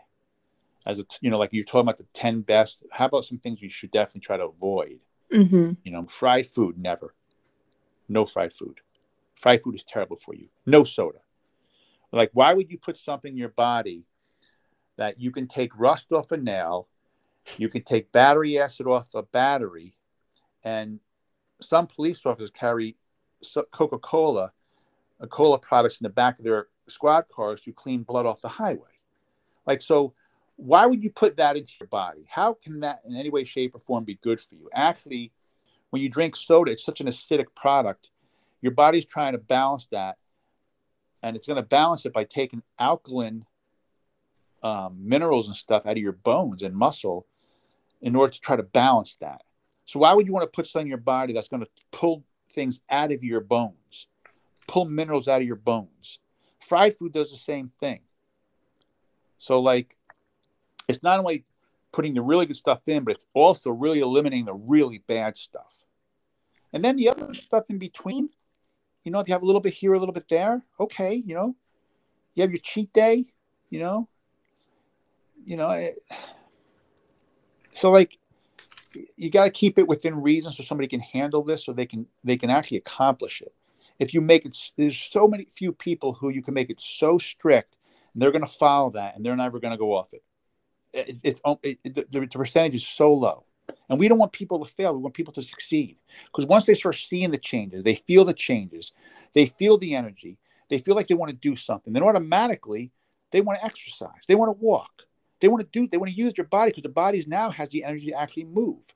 as a you know, like you're talking about the ten best. How about some things you should definitely try to avoid? Mm-hmm. You know, fried food, never. No fried food. Fried food is terrible for you. No soda. Like, why would you put something in your body that you can take rust off a nail, you can take battery acid off a battery, and some police officers carry Coca Cola, uh, cola products in the back of their squad cars to clean blood off the highway. Like, so why would you put that into your body? How can that in any way, shape, or form be good for you? Actually, when you drink soda, it's such an acidic product. Your body's trying to balance that, and it's going to balance it by taking alkaline um, minerals and stuff out of your bones and muscle in order to try to balance that. So why would you want to put something in your body that's going to pull things out of your bones, pull minerals out of your bones. Fried food does the same thing. So, like, it's not only putting the really good stuff in, but it's also really eliminating the really bad stuff. And then the other stuff in between, you know, if you have a little bit here, a little bit there, okay, you know, you have your cheat day, you know, you know, it, so like you got to keep it within reason so somebody can handle this so they can they can actually accomplish it. If you make it there's so many few people who you can make it so strict and they're going to follow that and they're never going to go off it, it it's it, oh, it, the, the percentage is so low and we don't want people to fail we want people to succeed because once they start seeing the changes they feel the changes they feel the energy they feel like they want to do something then automatically they want to exercise they want to walk They want to do, they want to use their body because the body now has the energy to actually move.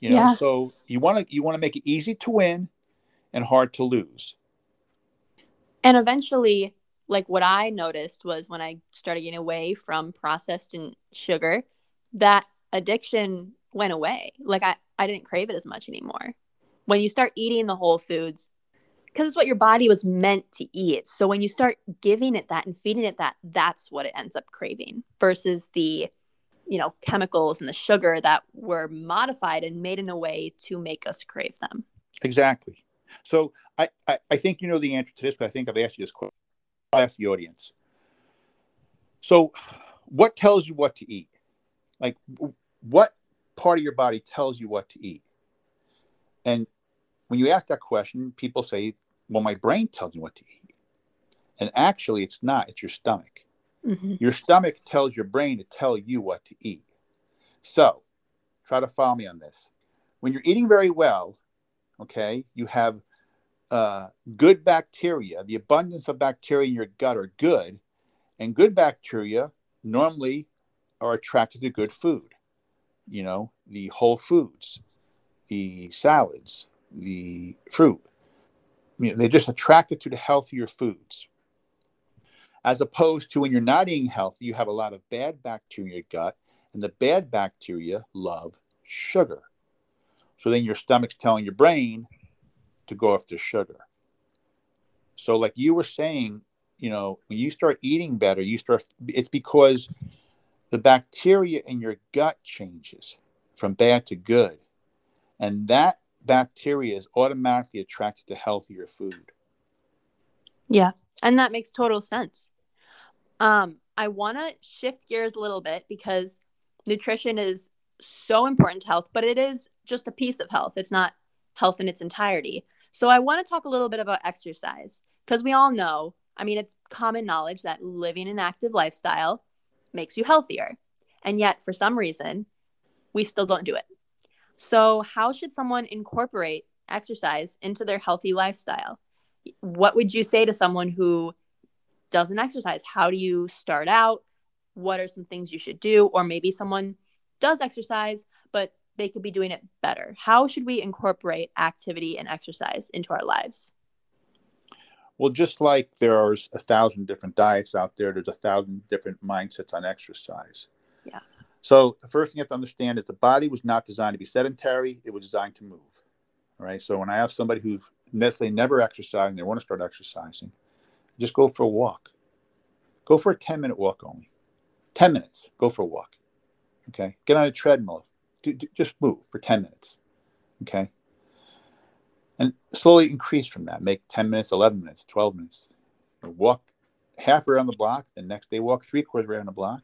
You know,
Yeah.
so you want to you want to make it easy to win and hard to lose.
And eventually, like what I noticed was when I started getting away from processed and sugar, that addiction went away. Like I, I didn't crave it as much anymore. When you start eating the whole foods, because it's what your body was meant to eat. So when you start giving it that and feeding it that, that's what it ends up craving versus the, you know, chemicals and the sugar that were modified and made in a way to make us crave them.
Exactly. So I, I, I think you know the answer to this, but I think I've asked you this question. I'll ask the audience. So, what tells you what to eat? Like, what part of your body tells you what to eat? And when you ask that question, people say, well, my brain tells me what to eat. And actually, it's not, it's your stomach.
Mm-hmm.
Your stomach tells your brain to tell you what to eat. So, try to follow me on this. When you're eating very well, okay, you have uh, good bacteria. The abundance of bacteria in your gut are good, and good bacteria normally are attracted to good food. You know, the whole foods, the salads, the fruit. You know, they're just attracted to the healthier foods. As opposed to when you're not eating healthy, you have a lot of bad bacteria in your gut, and the bad bacteria love sugar. So then your stomach's telling your brain to go after sugar. So, like you were saying, you know, when you start eating better, you start, it's because the bacteria in your gut changes from bad to good. And that bacteria is automatically attracted to healthier food.
Yeah, and that makes total sense. Um, I want to shift gears a little bit because nutrition is so important to health, but it is just a piece of health. It's not health in its entirety. So I want to talk a little bit about exercise because we all know, I mean, it's common knowledge that living an active lifestyle makes you healthier. And yet, for some reason, we still don't do it. So, how should someone incorporate exercise into their healthy lifestyle? What would you say to someone who doesn't exercise? How do you start out? What are some things you should do? Or maybe someone does exercise, but they could be doing it better. How should we incorporate activity and exercise into our lives?
Well, just like there are a thousand different diets out there, there's a thousand different mindsets on exercise.
Yeah.
So the first thing you have to understand is the body was not designed to be sedentary; it was designed to move. All right. So when I have somebody who necessarily never exercised and they want to start exercising, just go for a walk. Go for a 10 minute walk only. 10 minutes. Go for a walk. Okay. Get on a treadmill. Do, do- just move for 10 minutes. Okay. And slowly increase from that. Make 10 minutes, 11 minutes, 12 minutes. Walk half around the block. The next day, walk three quarters around the block.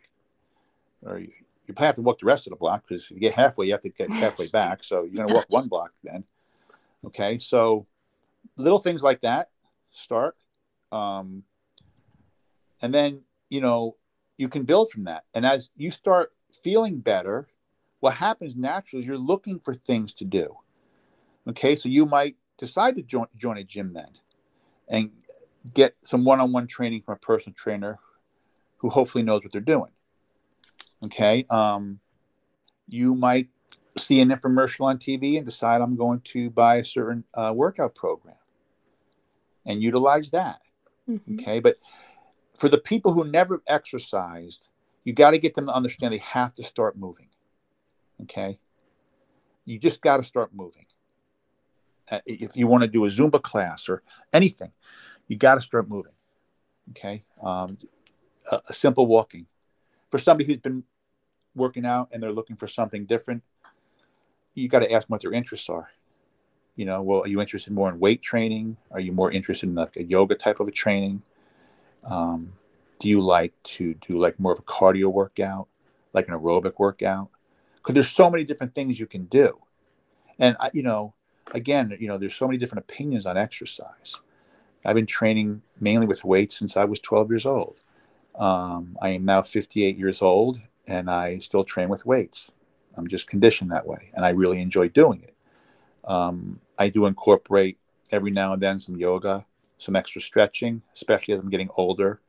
Or you, you probably have to walk the rest of the block because if you get halfway, you have to get halfway back. So you're going to walk one block then. Okay. So little things like that start. Um, and then, you know, you can build from that. And as you start feeling better, what happens naturally is you're looking for things to do. Okay. So you might decide to join, join a gym then and get some one on one training from a personal trainer who hopefully knows what they're doing. Okay. Um, you might see an infomercial on TV and decide I'm going to buy a certain uh, workout program and utilize that.
Mhm.
Okay. But for the people who never exercised, you got to get them to understand they have to start moving. Okay. You just got to start moving. Uh, if you want to do a Zumba class or anything, you got to start moving. Okay. Um, a, a simple walking. For somebody who's been working out and they're looking for something different, you got to ask them what their interests are. You know, well, are you interested more in weight training? Are you more interested in like a yoga type of a training? Um, do you like to do like more of a cardio workout, like an aerobic workout? Because there's so many different things you can do, and I, you know, again, you know, there's so many different opinions on exercise. I've been training mainly with weights since I was 12 years old. Um, I am now 58 years old, and I still train with weights. I'm just conditioned that way, and I really enjoy doing it. Um, I do incorporate every now and then some yoga, some extra stretching, especially as I'm getting older.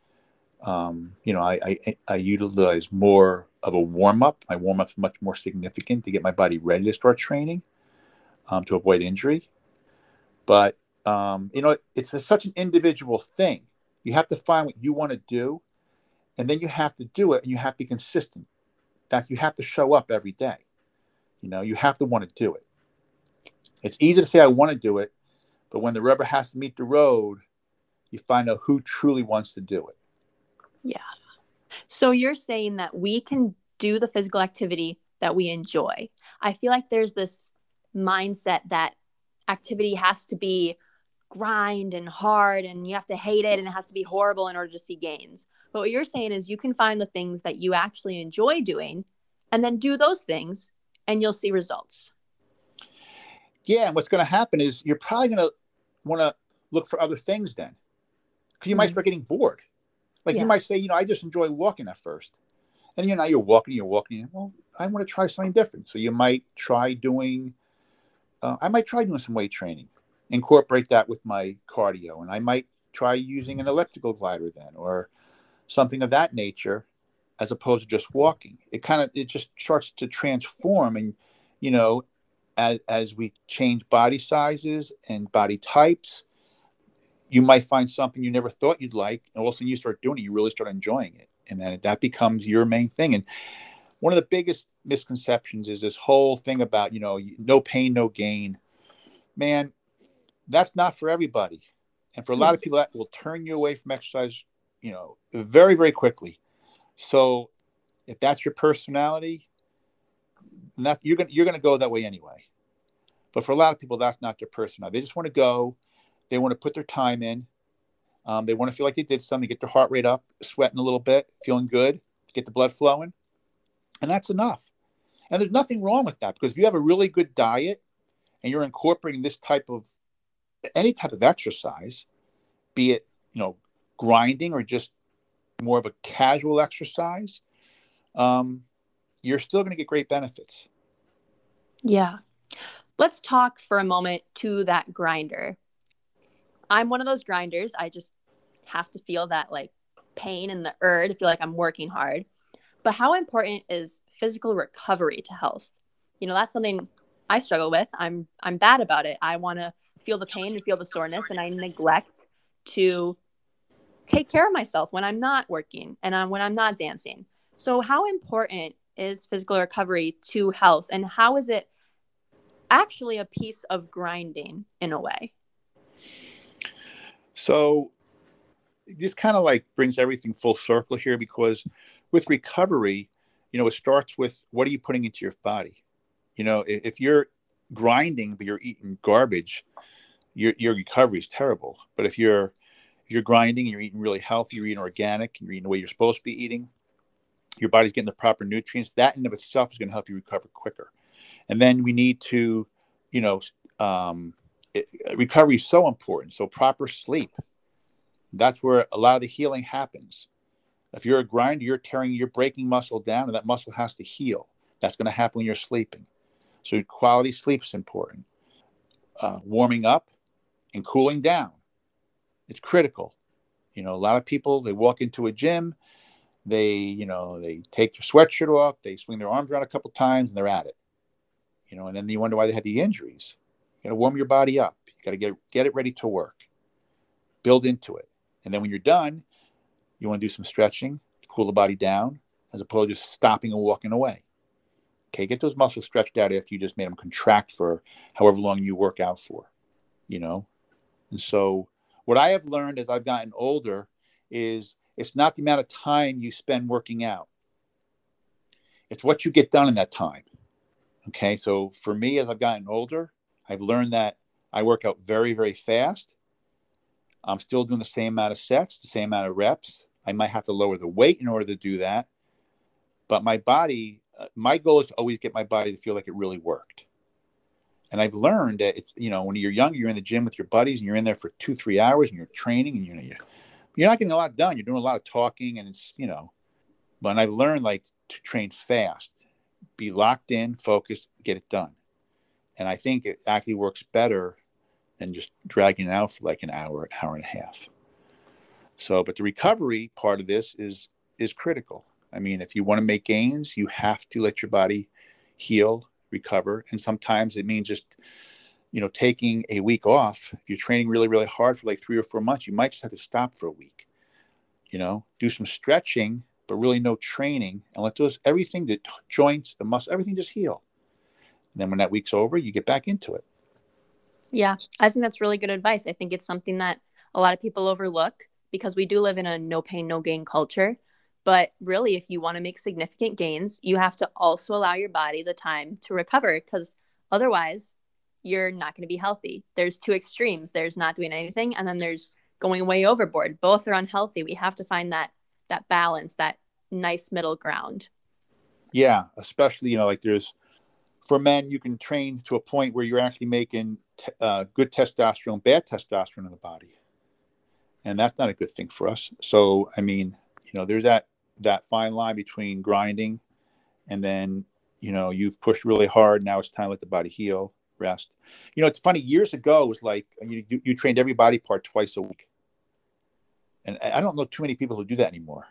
Um, you know, I, I, I utilize more of a warm up. My warm up's much more significant to get my body ready to start training um, to avoid injury. But um, you know, it's a, such an individual thing. You have to find what you want to do, and then you have to do it, and you have to be consistent. That you have to show up every day. You know, you have to want to do it. It's easy to say I want to do it, but when the rubber has to meet the road, you find out who truly wants to do it.
Yeah. So you're saying that we can do the physical activity that we enjoy. I feel like there's this mindset that activity has to be grind and hard and you have to hate it and it has to be horrible in order to see gains. But what you're saying is you can find the things that you actually enjoy doing and then do those things and you'll see results.
Yeah, and what's going to happen is you're probably going to want to look for other things then. Cuz you mm-hmm. might start getting bored. Like yeah. you might say, you know, I just enjoy walking at first. And you know, you're walking, you're walking, well, I want to try something different. So you might try doing uh, I might try doing some weight training, incorporate that with my cardio, and I might try using an elliptical glider then, or something of that nature, as opposed to just walking. It kind of it just starts to transform, and you know, as as we change body sizes and body types, you might find something you never thought you'd like, and all of a sudden you start doing it, you really start enjoying it, and then that becomes your main thing. And one of the biggest misconceptions is this whole thing about you know no pain no gain. Man that's not for everybody. And for a lot of people that will turn you away from exercise you know very very quickly. So if that's your personality that you're gonna you're to go that way anyway. But for a lot of people that's not their personality. They just want to go. They want to put their time in. Um, they want to feel like they did something get their heart rate up sweating a little bit feeling good get the blood flowing and that's enough. And there's nothing wrong with that because if you have a really good diet and you're incorporating this type of any type of exercise, be it, you know, grinding or just more of a casual exercise, um, you're still going to get great benefits.
Yeah. Let's talk for a moment to that grinder. I'm one of those grinders. I just have to feel that like pain in the urge to feel like I'm working hard. But how important is physical recovery to health? You know, that's something I struggle with. I'm I'm bad about it. I want to feel the pain and feel the soreness and I neglect to take care of myself when I'm not working and I'm, when I'm not dancing. So how important is physical recovery to health and how is it actually a piece of grinding in a way?
So this kind of like brings everything full circle here because with recovery, you know, it starts with what are you putting into your body? You know, if you're grinding but you're eating garbage, your your recovery is terrible. But if you're if you're grinding and you're eating really healthy, you're eating organic, and you're eating the way you're supposed to be eating, your body's getting the proper nutrients. That in of itself is going to help you recover quicker. And then we need to, you know, um, it, recovery is so important. So proper sleep. That's where a lot of the healing happens. If you're a grinder, you're tearing, you're breaking muscle down, and that muscle has to heal. That's going to happen when you're sleeping. So quality sleep is important. Uh, warming up and cooling down, it's critical. You know, a lot of people they walk into a gym, they you know they take their sweatshirt off, they swing their arms around a couple times, and they're at it. You know, and then you wonder why they have the injuries. You got to warm your body up. You got to get get it ready to work. Build into it, and then when you're done, you want to do some stretching to cool the body down as opposed to just stopping and walking away. Okay, get those muscles stretched out after you just made them contract for however long you work out for, you know? And so, what I have learned as I've gotten older is it's not the amount of time you spend working out, it's what you get done in that time. Okay, so for me, as I've gotten older, I've learned that I work out very, very fast. I'm still doing the same amount of sets, the same amount of reps, I might have to lower the weight in order to do that. But my body, uh, my goal is to always get my body to feel like it really worked. And I've learned that it's, you know, when you're young, you're in the gym with your buddies and you're in there for two, three hours and you're training and you know, you're, you're not getting a lot done. You're doing a lot of talking and it's, you know, but I've learned like to train fast, be locked in, focused, get it done. And I think it actually works better than just dragging it out for like an hour, hour and a half. So, but the recovery part of this is is critical. I mean, if you want to make gains, you have to let your body heal, recover, and sometimes it means just you know taking a week off. If you're training really really hard for like 3 or 4 months, you might just have to stop for a week. You know, do some stretching, but really no training and let those everything the joints, the muscle, everything just heal. And then when that week's over, you get back into it.
Yeah, I think that's really good advice. I think it's something that a lot of people overlook because we do live in a no pain, no gain culture. But really, if you want to make significant gains, you have to also allow your body the time to recover because otherwise, you're not going to be healthy. There's two extremes there's not doing anything, and then there's going way overboard. Both are unhealthy. We have to find that that balance, that nice middle ground.
Yeah, especially you know, like there's for men, you can train to a point where you're actually making t- uh, good testosterone, bad testosterone in the body, and that's not a good thing for us. So, I mean, you know, there's that that fine line between grinding, and then you know you've pushed really hard. Now it's time to let the body heal, rest. You know, it's funny. Years ago, it was like uh, you you, you trained every body part twice a week, and I don't know too many people who do that anymore.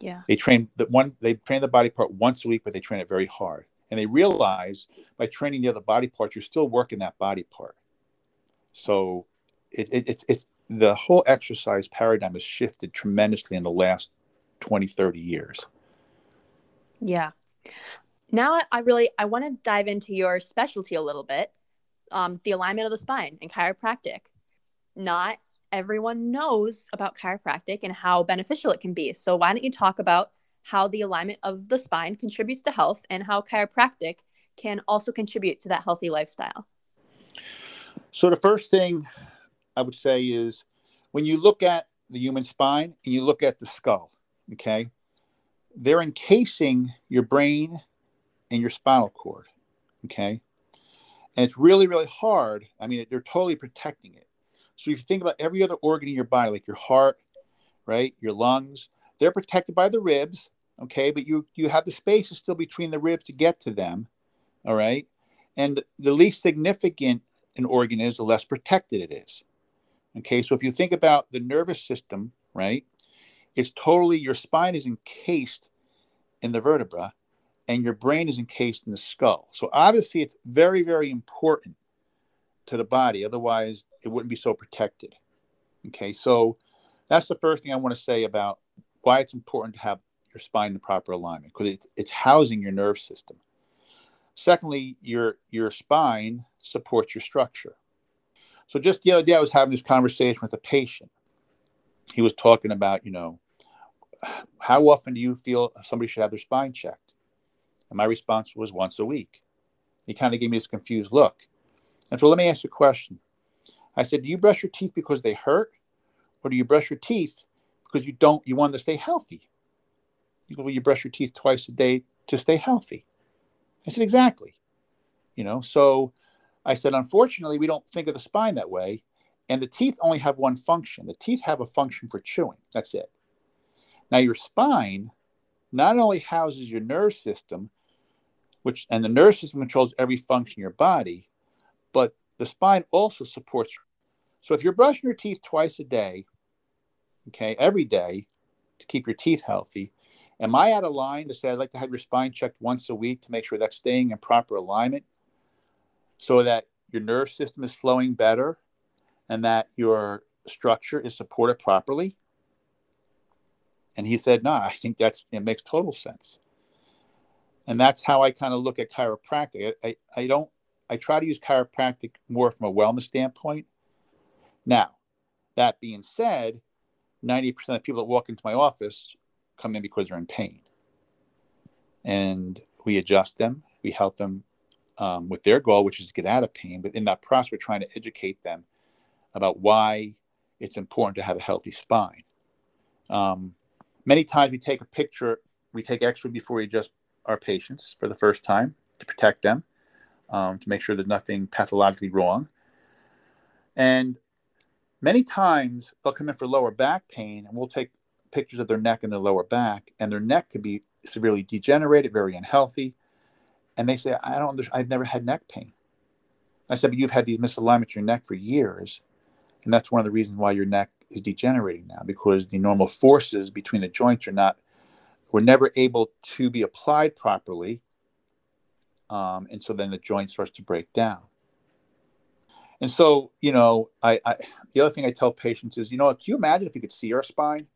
Yeah,
they train the one they train the body part once a week, but they train it very hard and they realize by training the other body parts you're still working that body part so it, it, it's it's the whole exercise paradigm has shifted tremendously in the last 20 30 years.
Yeah. Now i really i want to dive into your specialty a little bit um, the alignment of the spine and chiropractic. Not everyone knows about chiropractic and how beneficial it can be so why don't you talk about how the alignment of the spine contributes to health and how chiropractic can also contribute to that healthy lifestyle.
So, the first thing I would say is when you look at the human spine and you look at the skull, okay, they're encasing your brain and your spinal cord, okay? And it's really, really hard. I mean, they're totally protecting it. So, if you think about every other organ in your body, like your heart, right, your lungs, they're protected by the ribs okay but you you have the spaces still between the ribs to get to them all right and the least significant an organ is the less protected it is okay so if you think about the nervous system right it's totally your spine is encased in the vertebra and your brain is encased in the skull so obviously it's very very important to the body otherwise it wouldn't be so protected okay so that's the first thing i want to say about why it's important to have your spine in proper alignment because it's, it's housing your nerve system. Secondly, your your spine supports your structure. So just the other day, I was having this conversation with a patient. He was talking about, you know, how often do you feel somebody should have their spine checked? And my response was once a week. He kind of gave me this confused look. And so let me ask you a question. I said, Do you brush your teeth because they hurt? Or do you brush your teeth because you don't you want to stay healthy? You go, well, you brush your teeth twice a day to stay healthy. I said, exactly. You know, so I said, unfortunately, we don't think of the spine that way. And the teeth only have one function. The teeth have a function for chewing. That's it. Now, your spine not only houses your nerve system, which and the nerve system controls every function in your body, but the spine also supports. So if you're brushing your teeth twice a day, okay, every day to keep your teeth healthy, Am I out of line to say I'd like to have your spine checked once a week to make sure that's staying in proper alignment so that your nerve system is flowing better and that your structure is supported properly? And he said, No, I think that's it makes total sense. And that's how I kind of look at chiropractic. I, I, I don't I try to use chiropractic more from a wellness standpoint. Now, that being said, 90% of people that walk into my office come in because they're in pain. And we adjust them, we help them um, with their goal, which is to get out of pain. But in that process, we're trying to educate them about why it's important to have a healthy spine. Um, many times we take a picture, we take X-ray before we adjust our patients for the first time to protect them, um, to make sure there's nothing pathologically wrong. And many times they'll come in for lower back pain, and we'll take pictures of their neck and their lower back, and their neck could be severely degenerated, very unhealthy. And they say, I don't, I've never had neck pain. I said, but you've had these misalignments in your neck for years. And that's one of the reasons why your neck is degenerating now because the normal forces between the joints are not, were never able to be applied properly. Um, and so then the joint starts to break down. And so, you know, I, I the other thing I tell patients is, you know, can you imagine if you could see our spine?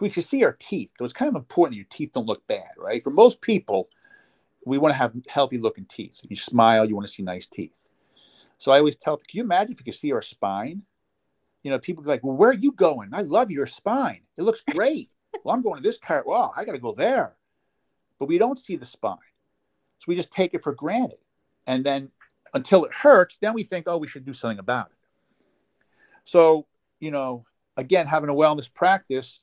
We could see our teeth. So it's kind of important that your teeth don't look bad, right? For most people, we want to have healthy looking teeth. You smile, you want to see nice teeth. So I always tell, can you imagine if you could see our spine? You know, people be like, well, where are you going? I love your spine. It looks great. well, I'm going to this part. Wow, I got to go there. But we don't see the spine. So we just take it for granted. And then until it hurts, then we think, oh, we should do something about it. So, you know, again, having a wellness practice,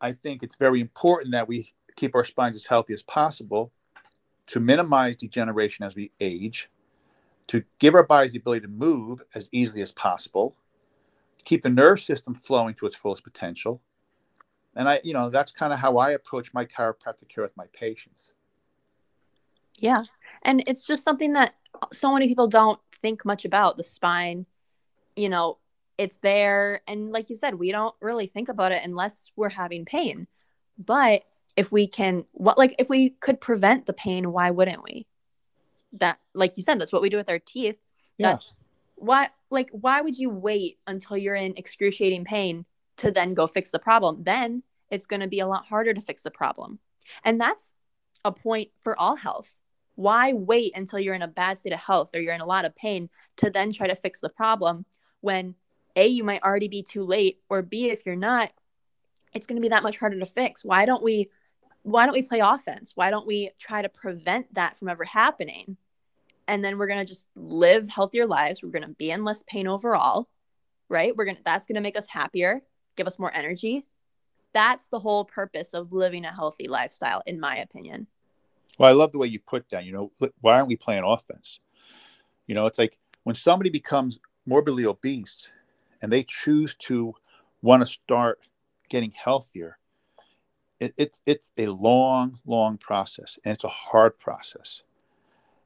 I think it's very important that we keep our spines as healthy as possible to minimize degeneration as we age, to give our bodies the ability to move as easily as possible, to keep the nerve system flowing to its fullest potential. And I, you know, that's kind of how I approach my chiropractic care with my patients.
Yeah. And it's just something that so many people don't think much about the spine. You know, it's there. And like you said, we don't really think about it unless we're having pain. But if we can, what, like, if we could prevent the pain, why wouldn't we? That, like you said, that's what we do with our teeth.
Yes.
Why, like, why would you wait until you're in excruciating pain to then go fix the problem? Then it's going to be a lot harder to fix the problem. And that's a point for all health why wait until you're in a bad state of health or you're in a lot of pain to then try to fix the problem when A, you might already be too late, or B, if you're not, it's going to be that much harder to fix. Why don't we why don't we play offense? Why don't we try to prevent that from ever happening? And then we're going to just live healthier lives. We're going to be in less pain overall, right? We're going to that's going to make us happier, give us more energy. That's the whole purpose of living a healthy lifestyle in my opinion.
Well, I love the way you put that. You know, why aren't we playing offense? You know, it's like when somebody becomes morbidly obese and they choose to want to start getting healthier, it, it, it's a long, long process and it's a hard process.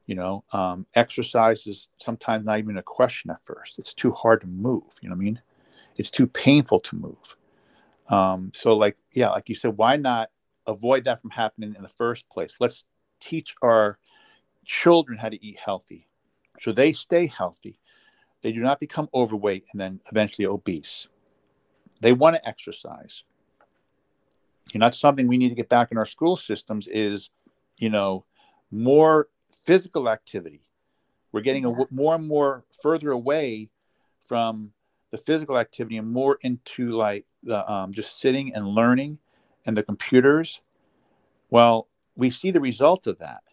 You know, um, exercise is sometimes not even a question at first. It's too hard to move. You know what I mean? It's too painful to move. Um, so, like, yeah, like you said, why not avoid that from happening in the first place? Let's teach our children how to eat healthy so they stay healthy. They do not become overweight and then eventually obese. They want to exercise. You know, that's something we need to get back in our school systems is, you know, more physical activity. We're getting a, more and more further away from the physical activity and more into like the um, just sitting and learning and the computers. Well, we see the result of that.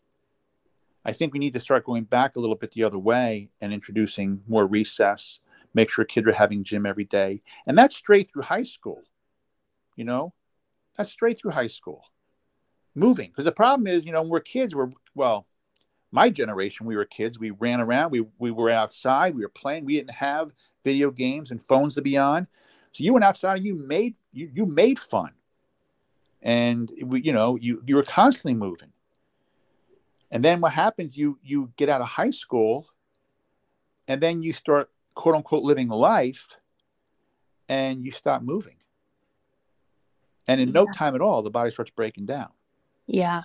I think we need to start going back a little bit the other way and introducing more recess, make sure kids are having gym every day. And that's straight through high school. You know, that's straight through high school. Moving. Because the problem is, you know, we're kids, we're, well, my generation, we were kids. We ran around. We, we were outside. We were playing. We didn't have video games and phones to be on. So you went outside and you made you, you made fun and we, you know you you were constantly moving and then what happens you you get out of high school and then you start quote unquote living life and you stop moving and in yeah. no time at all the body starts breaking down
yeah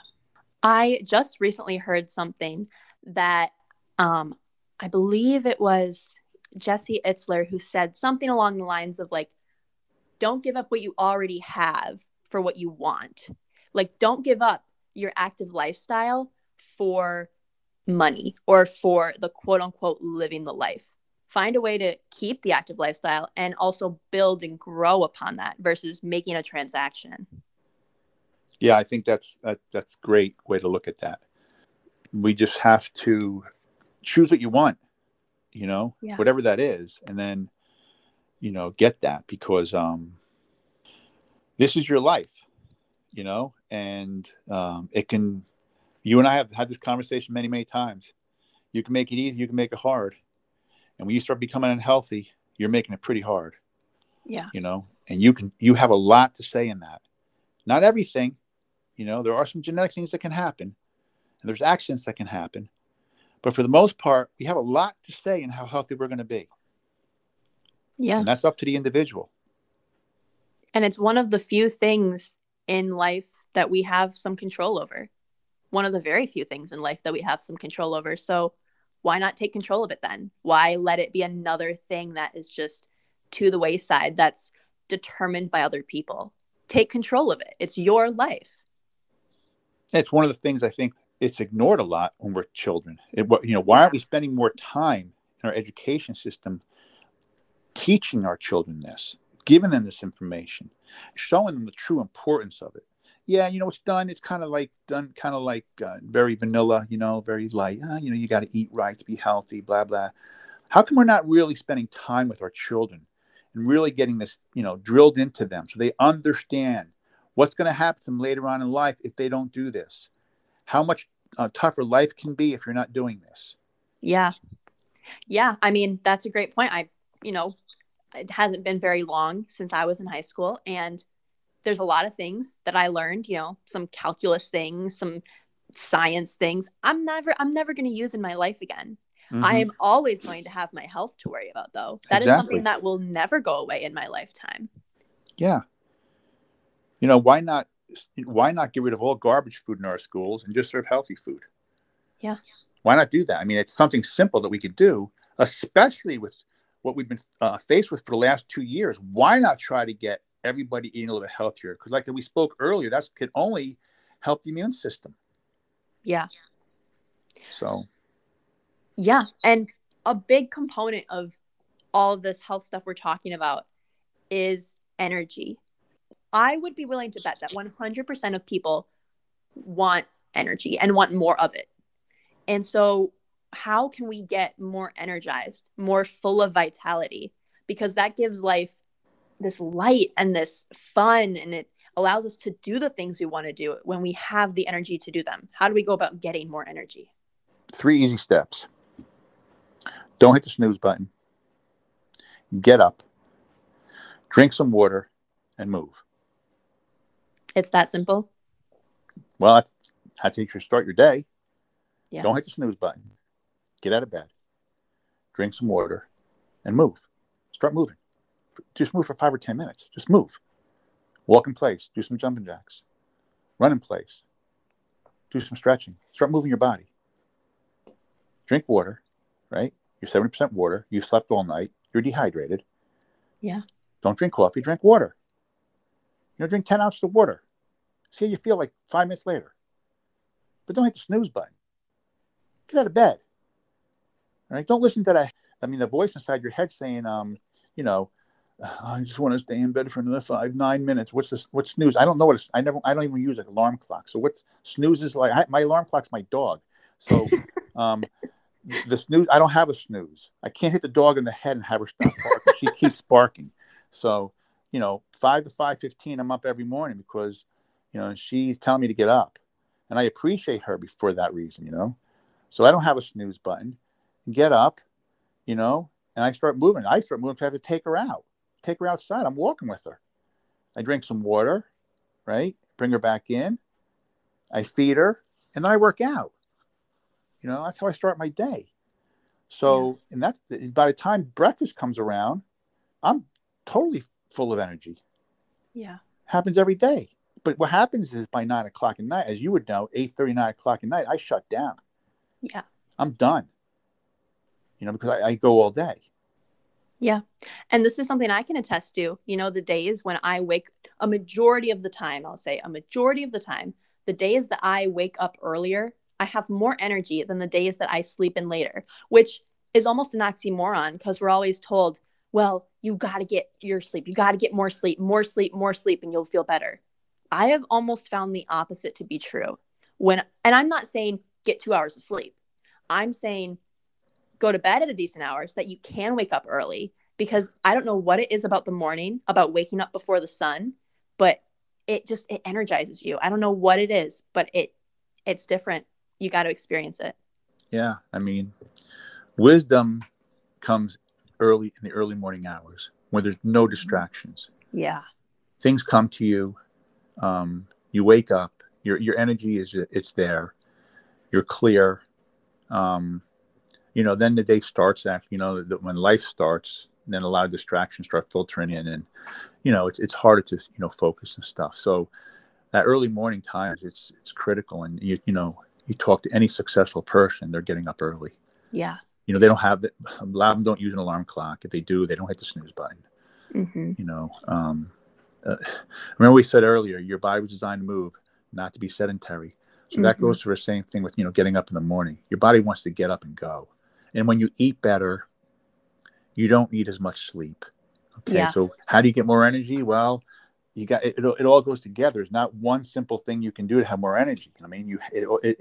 i just recently heard something that um i believe it was jesse itzler who said something along the lines of like don't give up what you already have for what you want. Like, don't give up your active lifestyle for money or for the quote unquote living the life. Find a way to keep the active lifestyle and also build and grow upon that versus making a transaction.
Yeah, I think that's that, that's great way to look at that. We just have to choose what you want, you know, yeah. whatever that is, and then you know get that because um this is your life, you know, and um, it can. You and I have had this conversation many, many times. You can make it easy, you can make it hard, and when you start becoming unhealthy, you're making it pretty hard.
Yeah.
You know, and you can you have a lot to say in that. Not everything, you know, there are some genetic things that can happen, and there's accidents that can happen, but for the most part, we have a lot to say in how healthy we're going to be.
Yeah.
And that's up to the individual.
And it's one of the few things in life that we have some control over. One of the very few things in life that we have some control over. So why not take control of it then? Why let it be another thing that is just to the wayside that's determined by other people? Take control of it. It's your life.
It's one of the things I think it's ignored a lot when we're children. It, you know, why aren't we spending more time in our education system teaching our children this, giving them this information, showing them the true importance of it? Yeah, you know, it's done. It's kind of like done, kind of like uh, very vanilla, you know, very light. Uh, you know, you got to eat right to be healthy, blah blah. How come we're not really spending time with our children and really getting this, you know, drilled into them so they understand what's going to happen to them later on in life if they don't do this? How much uh, tougher life can be if you're not doing this?
Yeah, yeah. I mean, that's a great point. I, you know, it hasn't been very long since I was in high school, and there's a lot of things that I learned, you know, some calculus things, some science things. I'm never I'm never going to use in my life again. Mm-hmm. I am always going to have my health to worry about though. That exactly. is something that will never go away in my lifetime.
Yeah. You know, why not why not get rid of all garbage food in our schools and just serve healthy food?
Yeah.
Why not do that? I mean, it's something simple that we could do, especially with what we've been uh, faced with for the last two years. Why not try to get everybody eating a little bit healthier because like we spoke earlier that can only help the immune system.
Yeah.
So.
Yeah and a big component of all of this health stuff we're talking about is energy. I would be willing to bet that 100% of people want energy and want more of it. And so how can we get more energized more full of vitality? Because that gives life this light and this fun and it allows us to do the things we want to do when we have the energy to do them. How do we go about getting more energy?
Three easy steps. Don't hit the snooze button. Get up. Drink some water and move.
It's that simple?
Well that's how to start your day.
Yeah.
don't hit the snooze button. Get out of bed. Drink some water and move. Start moving just move for five or 10 minutes. Just move. Walk in place. Do some jumping jacks. Run in place. Do some stretching. Start moving your body. Drink water, right? You're 70% water. You slept all night. You're dehydrated.
Yeah.
Don't drink coffee. Drink water. You know, drink 10 ounces of water. See how you feel like five minutes later. But don't hit the snooze button. Get out of bed. All right. Don't listen to that. I mean, the voice inside your head saying, um, you know, I just want to stay in bed for another five, nine minutes. What's this? What's snooze? I don't know what it's, I never, I don't even use an alarm clock. So what's snooze is like, I, my alarm clock's my dog. So, um, the snooze, I don't have a snooze. I can't hit the dog in the head and have her stop barking. she keeps barking. So, you know, five to five fifteen, I'm up every morning because, you know, she's telling me to get up, and I appreciate her for that reason. You know, so I don't have a snooze button. Get up, you know, and I start moving. I start moving because I have to take her out take her outside. I'm walking with her. I drink some water, right? Bring her back in. I feed her, and then I work out. You know, that's how I start my day. So, yeah. and that's by the time breakfast comes around, I'm totally full of energy.
Yeah.
Happens every day. But what happens is by nine o'clock at night, as you would know, eight thirty, nine o'clock at night, I shut down.
Yeah.
I'm done. You know, because I, I go all day.
Yeah. And this is something I can attest to. You know, the days when I wake a majority of the time, I'll say a majority of the time, the days that I wake up earlier, I have more energy than the days that I sleep in later, which is almost an oxymoron because we're always told, well, you got to get your sleep. You got to get more sleep, more sleep, more sleep, and you'll feel better. I have almost found the opposite to be true. When, and I'm not saying get two hours of sleep, I'm saying go to bed at a decent hour so that you can wake up early because I don't know what it is about the morning, about waking up before the sun, but it just it energizes you. I don't know what it is, but it it's different. You got to experience it.
Yeah, I mean, wisdom comes early in the early morning hours when there's no distractions.
Yeah.
Things come to you. Um, you wake up. Your your energy is it's there. You're clear. Um, you know, then the day starts after, you know, when life starts, then a lot of distractions start filtering in, and you know it's it's harder to you know focus and stuff. So that early morning times, it's it's critical, and you you know you talk to any successful person, they're getting up early.
Yeah.
You know they don't have the, a lot of them don't use an alarm clock. If they do, they don't hit the snooze button. Mm-hmm. You know, um, uh, remember we said earlier, your body was designed to move, not to be sedentary. So mm-hmm. that goes to the same thing with you know getting up in the morning. Your body wants to get up and go, and when you eat better, you don't need as much sleep. Okay, yeah. so how do you get more energy? Well, you got it, it, it. all goes together. It's not one simple thing you can do to have more energy. I mean, you it, it,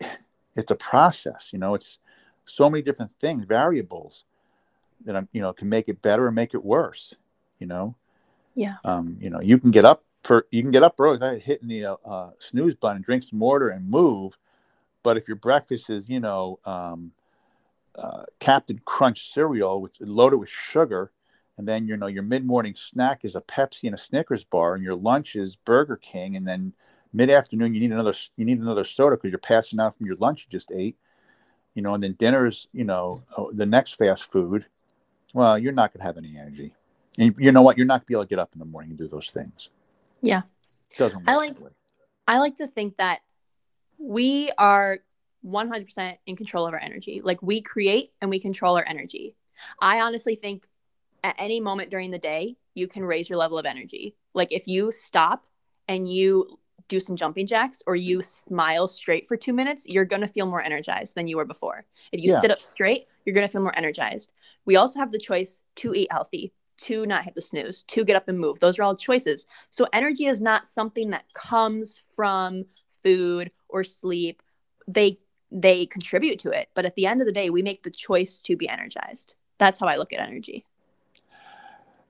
it it's a process. You know, it's so many different things, variables that I'm, you know, can make it better or make it worse. You know,
yeah.
Um, you know, you can get up for you can get up early without hitting the uh, uh, snooze button, drink some water, and move. But if your breakfast is, you know, um, uh, Captain Crunch cereal with loaded with sugar, and then you know your mid morning snack is a Pepsi and a Snickers bar, and your lunch is Burger King, and then mid afternoon you need another you need another soda because you're passing out from your lunch you just ate, you know, and then dinner is you know uh, the next fast food. Well, you're not going to have any energy, and you know what? You're not going to be able to get up in the morning and do those things.
Yeah.
Doesn't
I like I like to think that we are 100% in control of our energy. Like we create and we control our energy. I honestly think at any moment during the day, you can raise your level of energy. Like if you stop and you do some jumping jacks or you smile straight for two minutes, you're going to feel more energized than you were before. If you yeah. sit up straight, you're going to feel more energized. We also have the choice to eat healthy to not hit the snooze, to get up and move. Those are all choices. So energy is not something that comes from food or sleep. They they contribute to it, but at the end of the day, we make the choice to be energized. That's how I look at energy.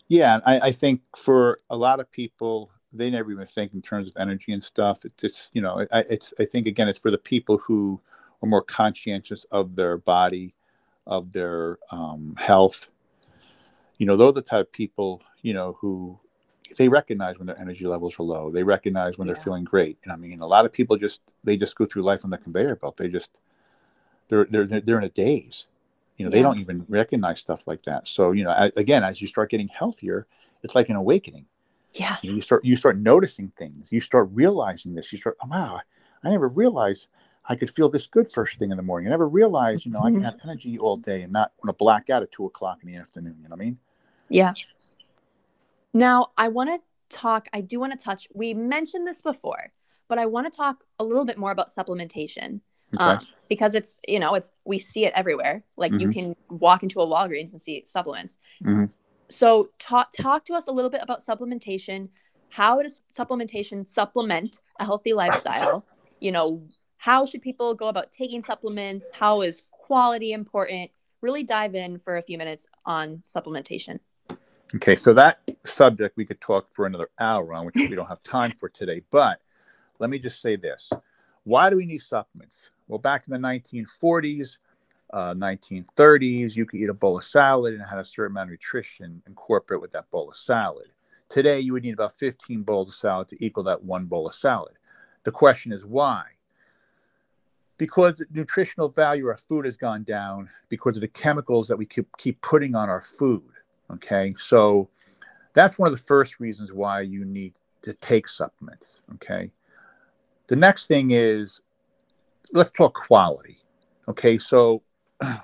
Yeah, I, I think for a lot of people, they never even think in terms of energy and stuff. It, it's you know, I, it's I think again, it's for the people who are more conscientious of their body, of their um, health, you know, those are the type of people, you know, who they recognize when their energy levels are low. They recognize when yeah. they're feeling great. And I mean, a lot of people just they just go through life on the conveyor belt. They just they're they're they're in a daze. You know, yeah. they don't even recognize stuff like that. So you know, again, as you start getting healthier, it's like an awakening.
Yeah.
You, know, you start you start noticing things. You start realizing this. You start, oh, wow, I never realized I could feel this good first thing in the morning. I never realized, you know, mm-hmm. I can mm-hmm. have energy all day and not want to black out at two o'clock in the afternoon. You know what I mean?
Yeah. Now, I want to talk, I do want to touch, we mentioned this before, but I want to talk a little bit more about supplementation. Okay. Um, because it's, you know, it's, we see it everywhere. Like mm-hmm. you can walk into a Walgreens and see supplements. Mm-hmm. So, talk, talk to us a little bit about supplementation. How does supplementation supplement a healthy lifestyle? you know, how should people go about taking supplements? How is quality important? Really dive in for a few minutes on supplementation.
Okay, so that subject we could talk for another hour on, which we don't have time for today. But let me just say this why do we need supplements? Well, back in the 1940s, uh, 1930s, you could eat a bowl of salad and have a certain amount of nutrition incorporate with that bowl of salad. Today, you would need about 15 bowls of salad to equal that one bowl of salad. The question is why? Because the nutritional value of our food has gone down because of the chemicals that we keep, keep putting on our food. Okay, so that's one of the first reasons why you need to take supplements. Okay, the next thing is let's talk quality. Okay, so I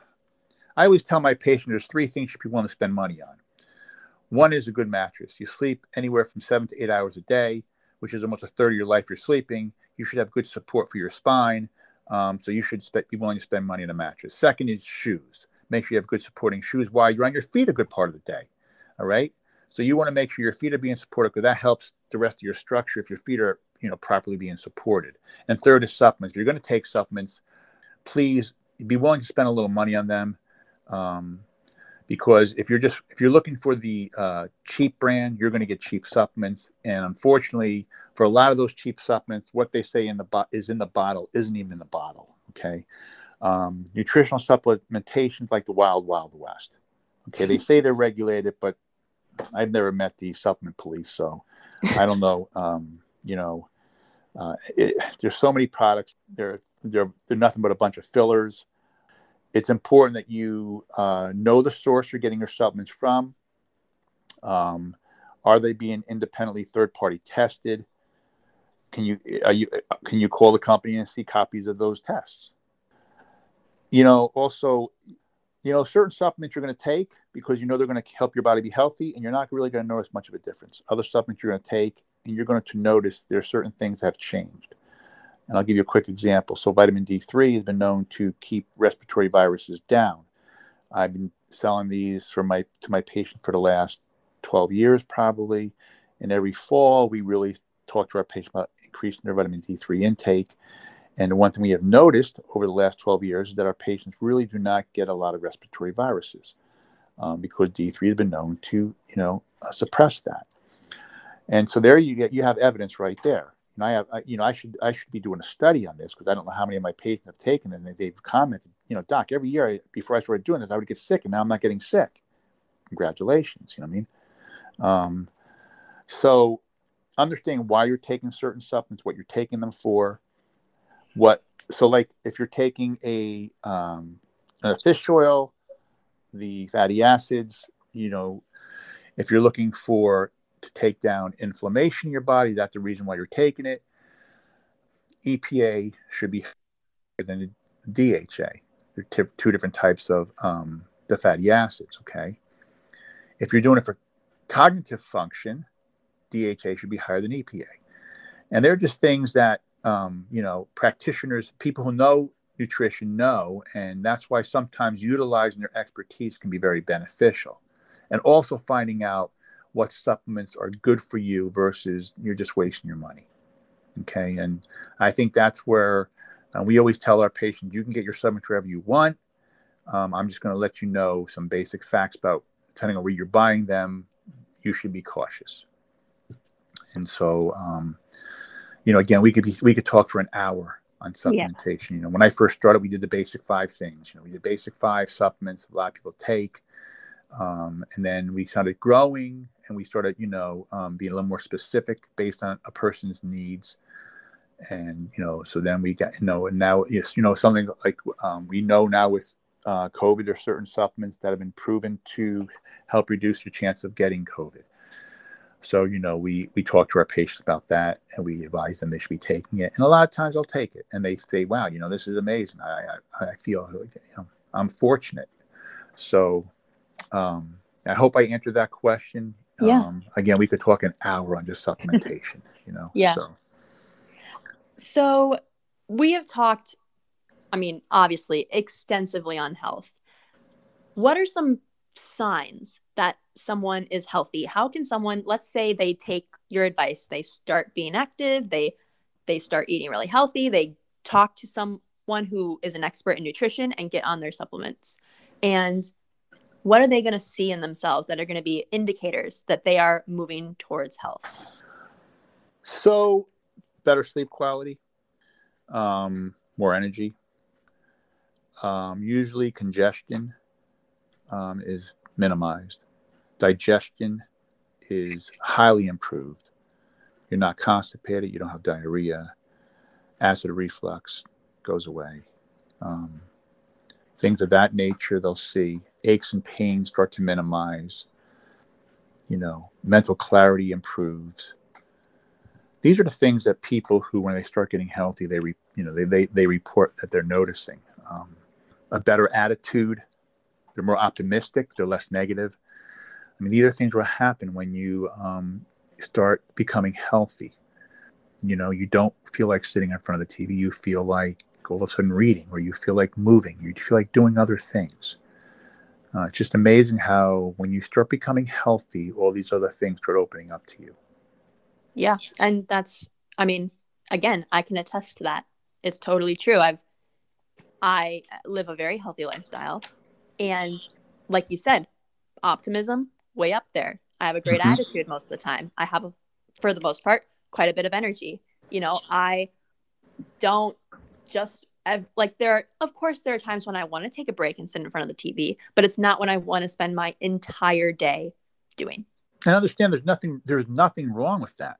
always tell my patients there's three things you should be want to spend money on. One is a good mattress. You sleep anywhere from seven to eight hours a day, which is almost a third of your life you're sleeping. You should have good support for your spine. Um, so you should be willing to spend money on a mattress. Second is shoes make sure you have good supporting shoes while you're on your feet a good part of the day. All right. So you want to make sure your feet are being supported because that helps the rest of your structure if your feet are, you know, properly being supported. And third is supplements. If you're going to take supplements, please be willing to spend a little money on them. Um, because if you're just if you're looking for the uh, cheap brand, you're going to get cheap supplements. And unfortunately, for a lot of those cheap supplements, what they say in the bo- is in the bottle isn't even in the bottle. Okay, um, nutritional supplementation like the wild, wild west. Okay, they say they're regulated, but I've never met the supplement police, so I don't know. Um, you know, uh, it, there's so many products. They're they're they're nothing but a bunch of fillers, it's important that you uh, know the source you're getting your supplements from. Um, are they being independently third party tested? Can you are you can you call the company and see copies of those tests? You know, also, you know, certain supplements you're going to take because you know they're going to help your body be healthy, and you're not really going to notice much of a difference. Other supplements you're going to take, and you're going to notice there are certain things that have changed. And I'll give you a quick example. So, vitamin D3 has been known to keep respiratory viruses down. I've been selling these for my to my patient for the last 12 years, probably. And every fall, we really talk to our patients about increasing their vitamin D3 intake. And the one thing we have noticed over the last 12 years is that our patients really do not get a lot of respiratory viruses um, because D3 has been known to, you know, uh, suppress that. And so there you get you have evidence right there. And I have, I, you know, I should I should be doing a study on this because I don't know how many of my patients have taken it and they've commented, you know, doc, every year I, before I started doing this, I would get sick, and now I'm not getting sick. Congratulations, you know what I mean? Um, so understanding why you're taking certain supplements, what you're taking them for, what so like if you're taking a um, a fish oil, the fatty acids, you know, if you're looking for to take down inflammation in your body, that's the reason why you're taking it. EPA should be higher than DHA. There are t- two different types of um, the fatty acids. Okay, if you're doing it for cognitive function, DHA should be higher than EPA. And they're just things that, um, you know, practitioners, people who know nutrition know. And that's why sometimes utilizing their expertise can be very beneficial. And also finding out what supplements are good for you versus you're just wasting your money. Okay. And I think that's where uh, we always tell our patients you can get your supplements wherever you want. Um, I'm just going to let you know some basic facts about depending on where you're buying them, you should be cautious. And so, um, you know, again, we could be we could talk for an hour on supplementation. Yeah. You know, when I first started, we did the basic five things. You know, we did basic five supplements. A lot of people take, um, and then we started growing, and we started, you know, um, being a little more specific based on a person's needs. And you know, so then we got, you know, and now yes, you know, something like um, we know now with uh, COVID, there are certain supplements that have been proven to help reduce your chance of getting COVID. So, you know, we, we talk to our patients about that and we advise them they should be taking it. And a lot of times they'll take it and they say, wow, you know, this is amazing. I, I, I feel, you know, I'm fortunate. So um, I hope I answered that question.
Yeah. Um,
again, we could talk an hour on just supplementation, you know?
Yeah. So. so we have talked, I mean, obviously extensively on health. What are some signs that someone is healthy? How can someone let's say they take your advice they start being active they they start eating really healthy they talk to someone who is an expert in nutrition and get on their supplements. And what are they going to see in themselves that are going to be indicators that they are moving towards health?
So better sleep quality um, more energy um, usually congestion um, is minimized. Digestion is highly improved. You're not constipated. You don't have diarrhea. Acid reflux goes away. Um, things of that nature, they'll see. Aches and pains start to minimize. You know, mental clarity improves. These are the things that people who, when they start getting healthy, they re, you know they, they, they report that they're noticing. Um, a better attitude, they're more optimistic, they're less negative. I mean, these are things that happen when you um, start becoming healthy. You know, you don't feel like sitting in front of the TV. You feel like all of a sudden reading, or you feel like moving. You feel like doing other things. Uh, it's just amazing how when you start becoming healthy, all these other things start opening up to you.
Yeah, and that's, I mean, again, I can attest to that. It's totally true. I've, I live a very healthy lifestyle. And like you said, optimism way up there. I have a great mm-hmm. attitude most of the time. I have, a, for the most part, quite a bit of energy. You know, I don't just I've, like there. Are, of course, there are times when I want to take a break and sit in front of the TV, but it's not when I want to spend my entire day doing.
I understand. There's nothing. There's nothing wrong with that.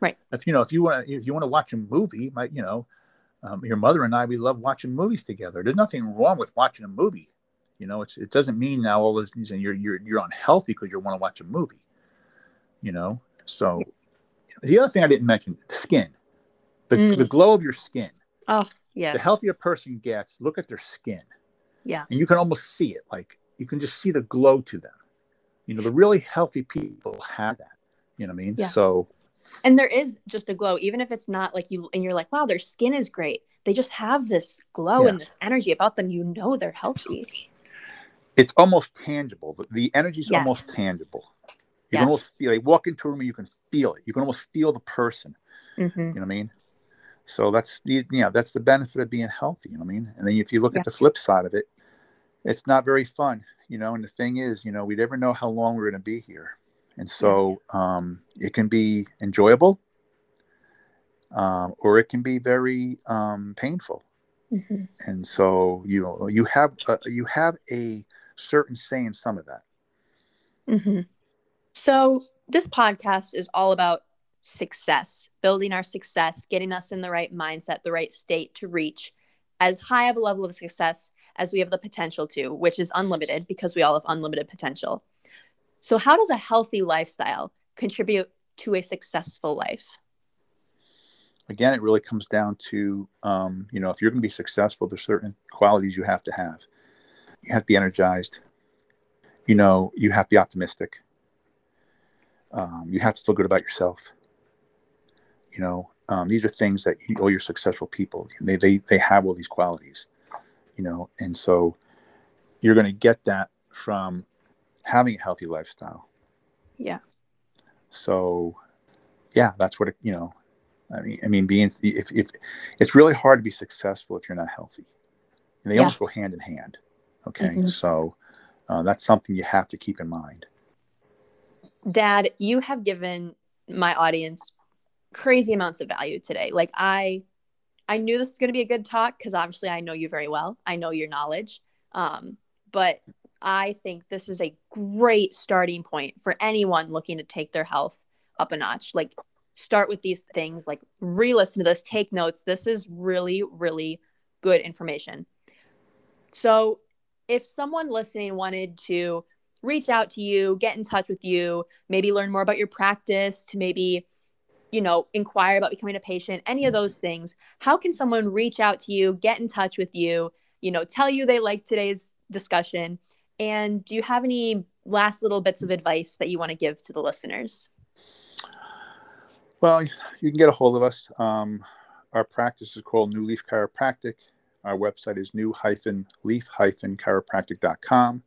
Right.
If you know, if you want to, if you want to watch a movie, my you know, Um, your mother and I, we love watching movies together. There's nothing wrong with watching a movie. You know, it's it doesn't mean now all this and you're you're you're unhealthy because you want to watch a movie. You know, so the other thing I didn't mention, the skin, the
Mm.
the glow of your skin.
Oh, yes.
The healthier person gets, look at their skin,
Yeah.
and you can almost see it. Like you can just see the glow to them. You know, the really healthy people have that. You know what I mean?
Yeah.
So
And there is just a glow, even if it's not like you, and you're like, wow, their skin is great. They just have this glow
Yeah.
and this energy about them. You know they're healthy.
It's almost tangible. The, the energy is
Yes.
almost tangible. You
Yes.
can almost feel. Like, walk into a room, and you can feel it. You can almost feel the person.
Mm-hmm.
You know what I mean? So that's the you know that's the benefit of being healthy. You know what I mean? And then if you look
Yeah.
at the flip side of it, it's not very fun. You know, and the thing is, you know, we never know how long we're going to be here, and so um, it can be enjoyable, um, or it can be very um, painful.
Mm-hmm.
And so you know, you have uh, you have a certain say in some of that.
Mm-hmm. So, this podcast is all about success, building our success, getting us in the right mindset, the right state to reach as high of a level of success as we have the potential to, which is unlimited because we all have unlimited potential. So, how does a healthy lifestyle contribute to a successful life?
again, it really comes down to, um, you know, if you're going to be successful, there's certain qualities you have to have. You have to be energized. You know, you have to be optimistic. Um, you have to feel good about yourself. You know, um, these are things that you, all your successful people they, they they have all these qualities. You know, and so you're going to get that from having a healthy lifestyle.
Yeah.
So, yeah, that's what it, you know. I mean, I mean, being if, if it's really hard to be successful if you're not healthy, and they
Yeah.
almost go hand in hand. Okay,
Mhm.
so uh, that's something you have to keep in mind.
Dad, you have given my audience crazy amounts of value today. Like I I knew this was going to be a good talk cuz obviously I know you very well. I know your knowledge. Um but I think this is a great starting point for anyone looking to take their health up a notch. Like start with these things, like re-listen to this, take notes. This is really really good information. So, if someone listening wanted to reach out to you, get in touch with you, maybe learn more about your practice, to maybe, you know, inquire about becoming a patient, any of those things, how can someone reach out to you, get in touch with you, you know, tell you they like today's discussion? And do you have any last little bits of advice that you want to give to the listeners?
Well, you can get a hold of us. Um, our practice is called New Leaf Chiropractic. Our website is new-leaf-chiropractic.com.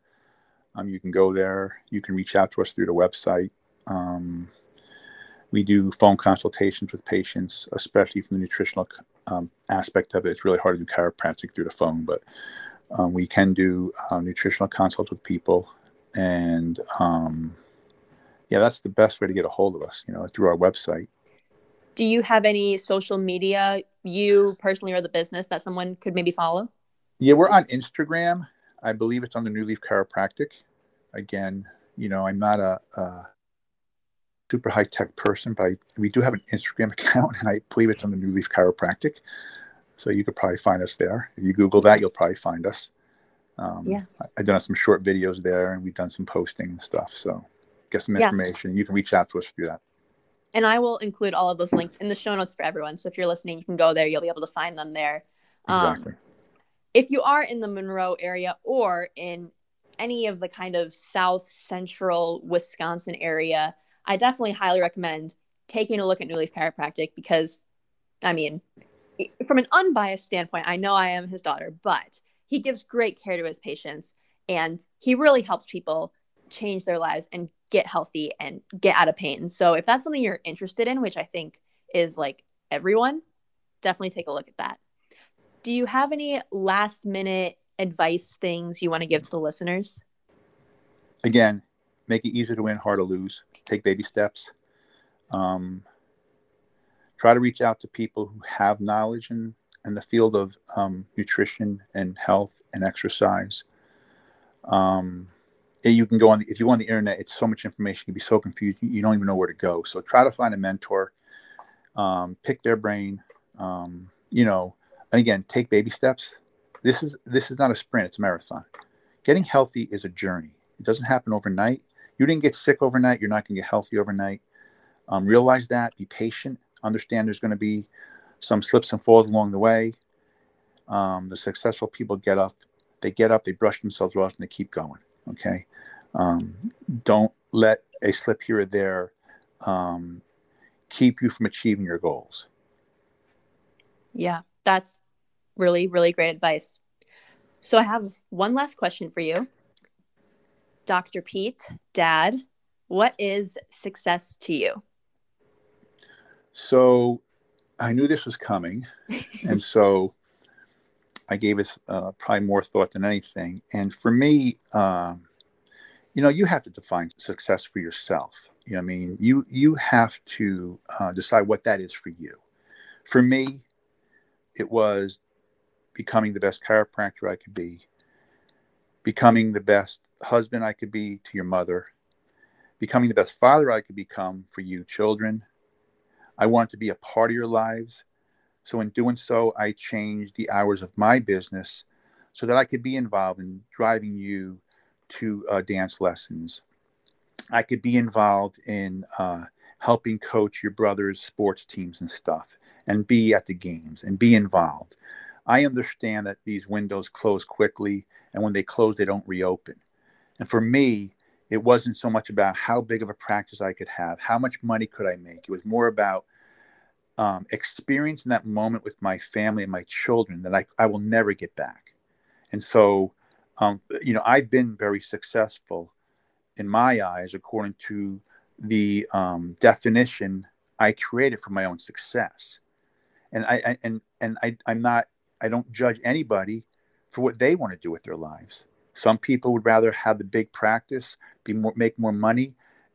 Um, you can go there. You can reach out to us through the website. Um, we do phone consultations with patients, especially from the nutritional um, aspect of it. It's really hard to do chiropractic through the phone, but um, we can do uh, nutritional consults with people. And um, yeah, that's the best way to get a hold of us, you know, through our website.
Do you have any social media, you personally or the business, that someone could maybe follow?
Yeah, we're on Instagram. I believe it's on the New Leaf Chiropractic. Again, you know, I'm not a, a super high tech person, but I, we do have an Instagram account, and I believe it's on the New Leaf Chiropractic. So you could probably find us there. If you Google that, you'll probably find us. Um,
Yeah.
I've done some short videos there, and we've done some posting and stuff. So get some information.
Yeah.
information. You can reach out to us through that.
And I will include all of those links in the show notes for everyone. So if you're listening, you can go there. You'll be able to find them there. Um,
Exactly.
if you are in the Monroe area or in any of the kind of south central Wisconsin area, I definitely highly recommend taking a look at New Leaf Chiropractic because, I mean, from an unbiased standpoint, I know I am his daughter, but he gives great care to his patients and he really helps people change their lives and get healthy and get out of pain. So if that's something you're interested in, which I think is like everyone, definitely take a look at that. Do you have any last minute advice things you want to give to the listeners?
again, make it easier to win, hard to lose. Take baby steps. Um, try to reach out to people who have knowledge in, in the field of um, nutrition and health and exercise. Um, you can go on the, if you go on the internet, it's so much information. You can be so confused. You, don't even know where to go. So try to find a mentor, um, pick their brain. Um, you know, And again, take baby steps. This is this is not a sprint; it's a marathon. Getting healthy is a journey. It doesn't happen overnight. You didn't get sick overnight. You're not going to get healthy overnight. Um, realize that. Be patient. Understand there's going to be some slips and falls along the way. Um, the successful people get up. They get up. They brush themselves off, and they keep going. Okay. Um, don't let a slip here or there um, keep you from achieving your goals.
Yeah, that's really, really great advice. So I have one last question for you. Dr. Pete, Dad, what is success to you?
So I knew this was coming. and so I gave it uh, probably more thought than anything. And for me, um, you know, you have to define success for yourself. You know, I mean, you you have to uh, decide what that is for you. For me, it was becoming the best chiropractor I could be, becoming the best husband I could be to your mother, becoming the best father I could become for you children. I wanted to be a part of your lives. So, in doing so, I changed the hours of my business so that I could be involved in driving you to uh, dance lessons. I could be involved in uh, helping coach your brother's sports teams and stuff and be at the games and be involved. I understand that these windows close quickly, and when they close, they don't reopen. And for me, it wasn't so much about how big of a practice I could have, how much money could I make. It was more about um, experiencing that moment with my family and my children that I, I will never get back. And so, um, you know, I've been very successful in my eyes according to the um, definition I created for my own success. And I, I and and I, I'm not I don't judge anybody for what they want to do with their lives. Some people would rather have the big practice, be more, make more money,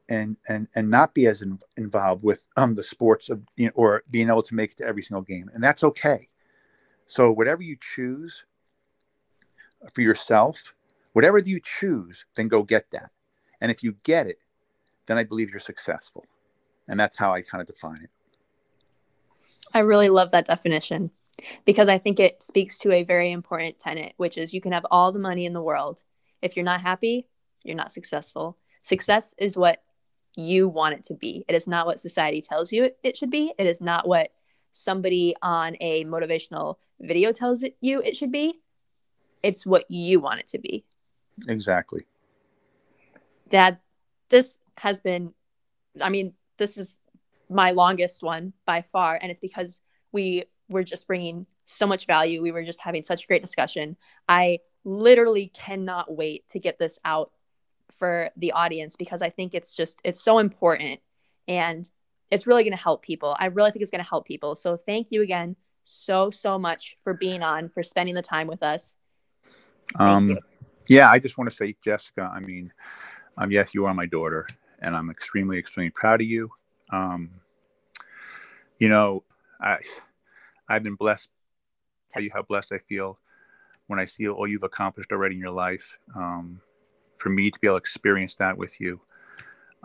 and and and not be as in, involved with um the sports of you know, or being able to make it to every single game, and that's okay. So whatever you choose for yourself, whatever you choose, then go get that. And if you get it, then I believe you're successful, and that's how I kind of define it.
I really love that definition because I think it speaks to a very important tenet, which is you can have all the money in the world. If you're not happy, you're not successful. Success is what you want it to be. It is not what society tells you it, it should be. It is not what somebody on a motivational video tells it you it should be. It's what you want it to be.
Exactly.
Dad, this has been, I mean, this is my longest one by far. And it's because we were just bringing so much value. We were just having such a great discussion. I literally cannot wait to get this out for the audience because I think it's just it's so important and it's really going to help people. I really think it's going to help people. So thank you again so so much for being on for spending the time with us.
Thank um you. yeah, I just want to say Jessica, I mean um yes, you are my daughter and I'm extremely extremely proud of you. Um you know, I I've been blessed. Tell you how blessed I feel when I see all you've accomplished already in your life. Um, for me to be able to experience that with you,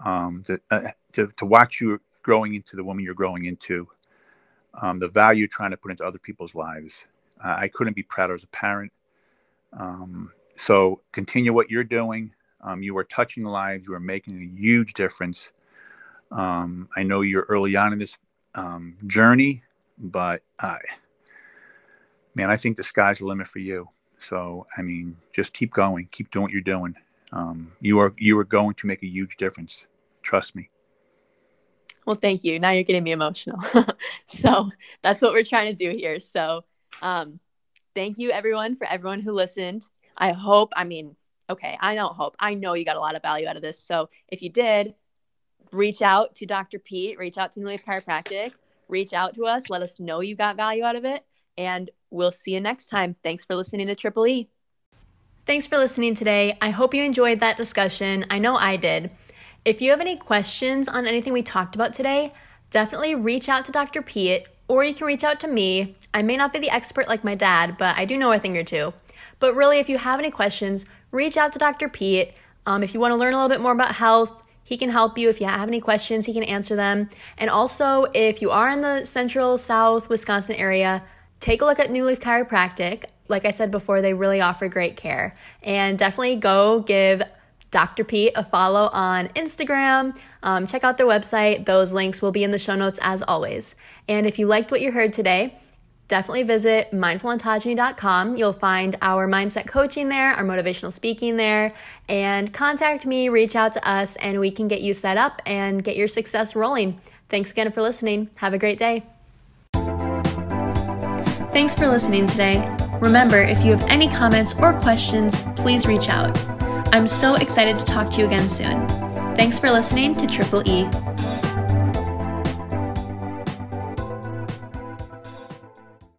um, to, uh, to, to watch you growing into the woman you're growing into, um, the value you're trying to put into other people's lives. Uh, I couldn't be prouder as a parent. Um, so continue what you're doing. Um, you are touching lives. You are making a huge difference. Um, I know you're early on in this um, journey, but man, I think the sky's the limit for you. So, I mean, just keep going, keep doing what you're doing. Um, you are you are going to make a huge difference. Trust me.
Well, thank you. Now you're getting me emotional. so that's what we're trying to do here. So, um, thank you everyone for everyone who listened. I hope. I mean, okay, I don't hope. I know you got a lot of value out of this. So if you did, reach out to Dr. Pete. Reach out to New Leaf Chiropractic reach out to us. Let us know you got value out of it. And we'll see you next time. Thanks for listening to Triple E. Thanks for listening today. I hope you enjoyed that discussion. I know I did. If you have any questions on anything we talked about today, definitely reach out to Dr. Pete or you can reach out to me. I may not be the expert like my dad, but I do know a thing or two. But really, if you have any questions, reach out to Dr. Pete. Um, if you want to learn a little bit more about health, he can help you if you have any questions, he can answer them. And also, if you are in the central south Wisconsin area, take a look at New Leaf Chiropractic. Like I said before, they really offer great care. And definitely go give Dr. Pete a follow on Instagram. Um, check out their website. Those links will be in the show notes as always. And if you liked what you heard today, definitely visit mindfulontogeny.com. You'll find our mindset coaching there, our motivational speaking there, and contact me, reach out to us, and we can get you set up and get your success rolling. Thanks again for listening. Have a great day. Thanks for listening today. Remember, if you have any comments or questions, please reach out. I'm so excited to talk to you again soon. Thanks for listening to Triple E.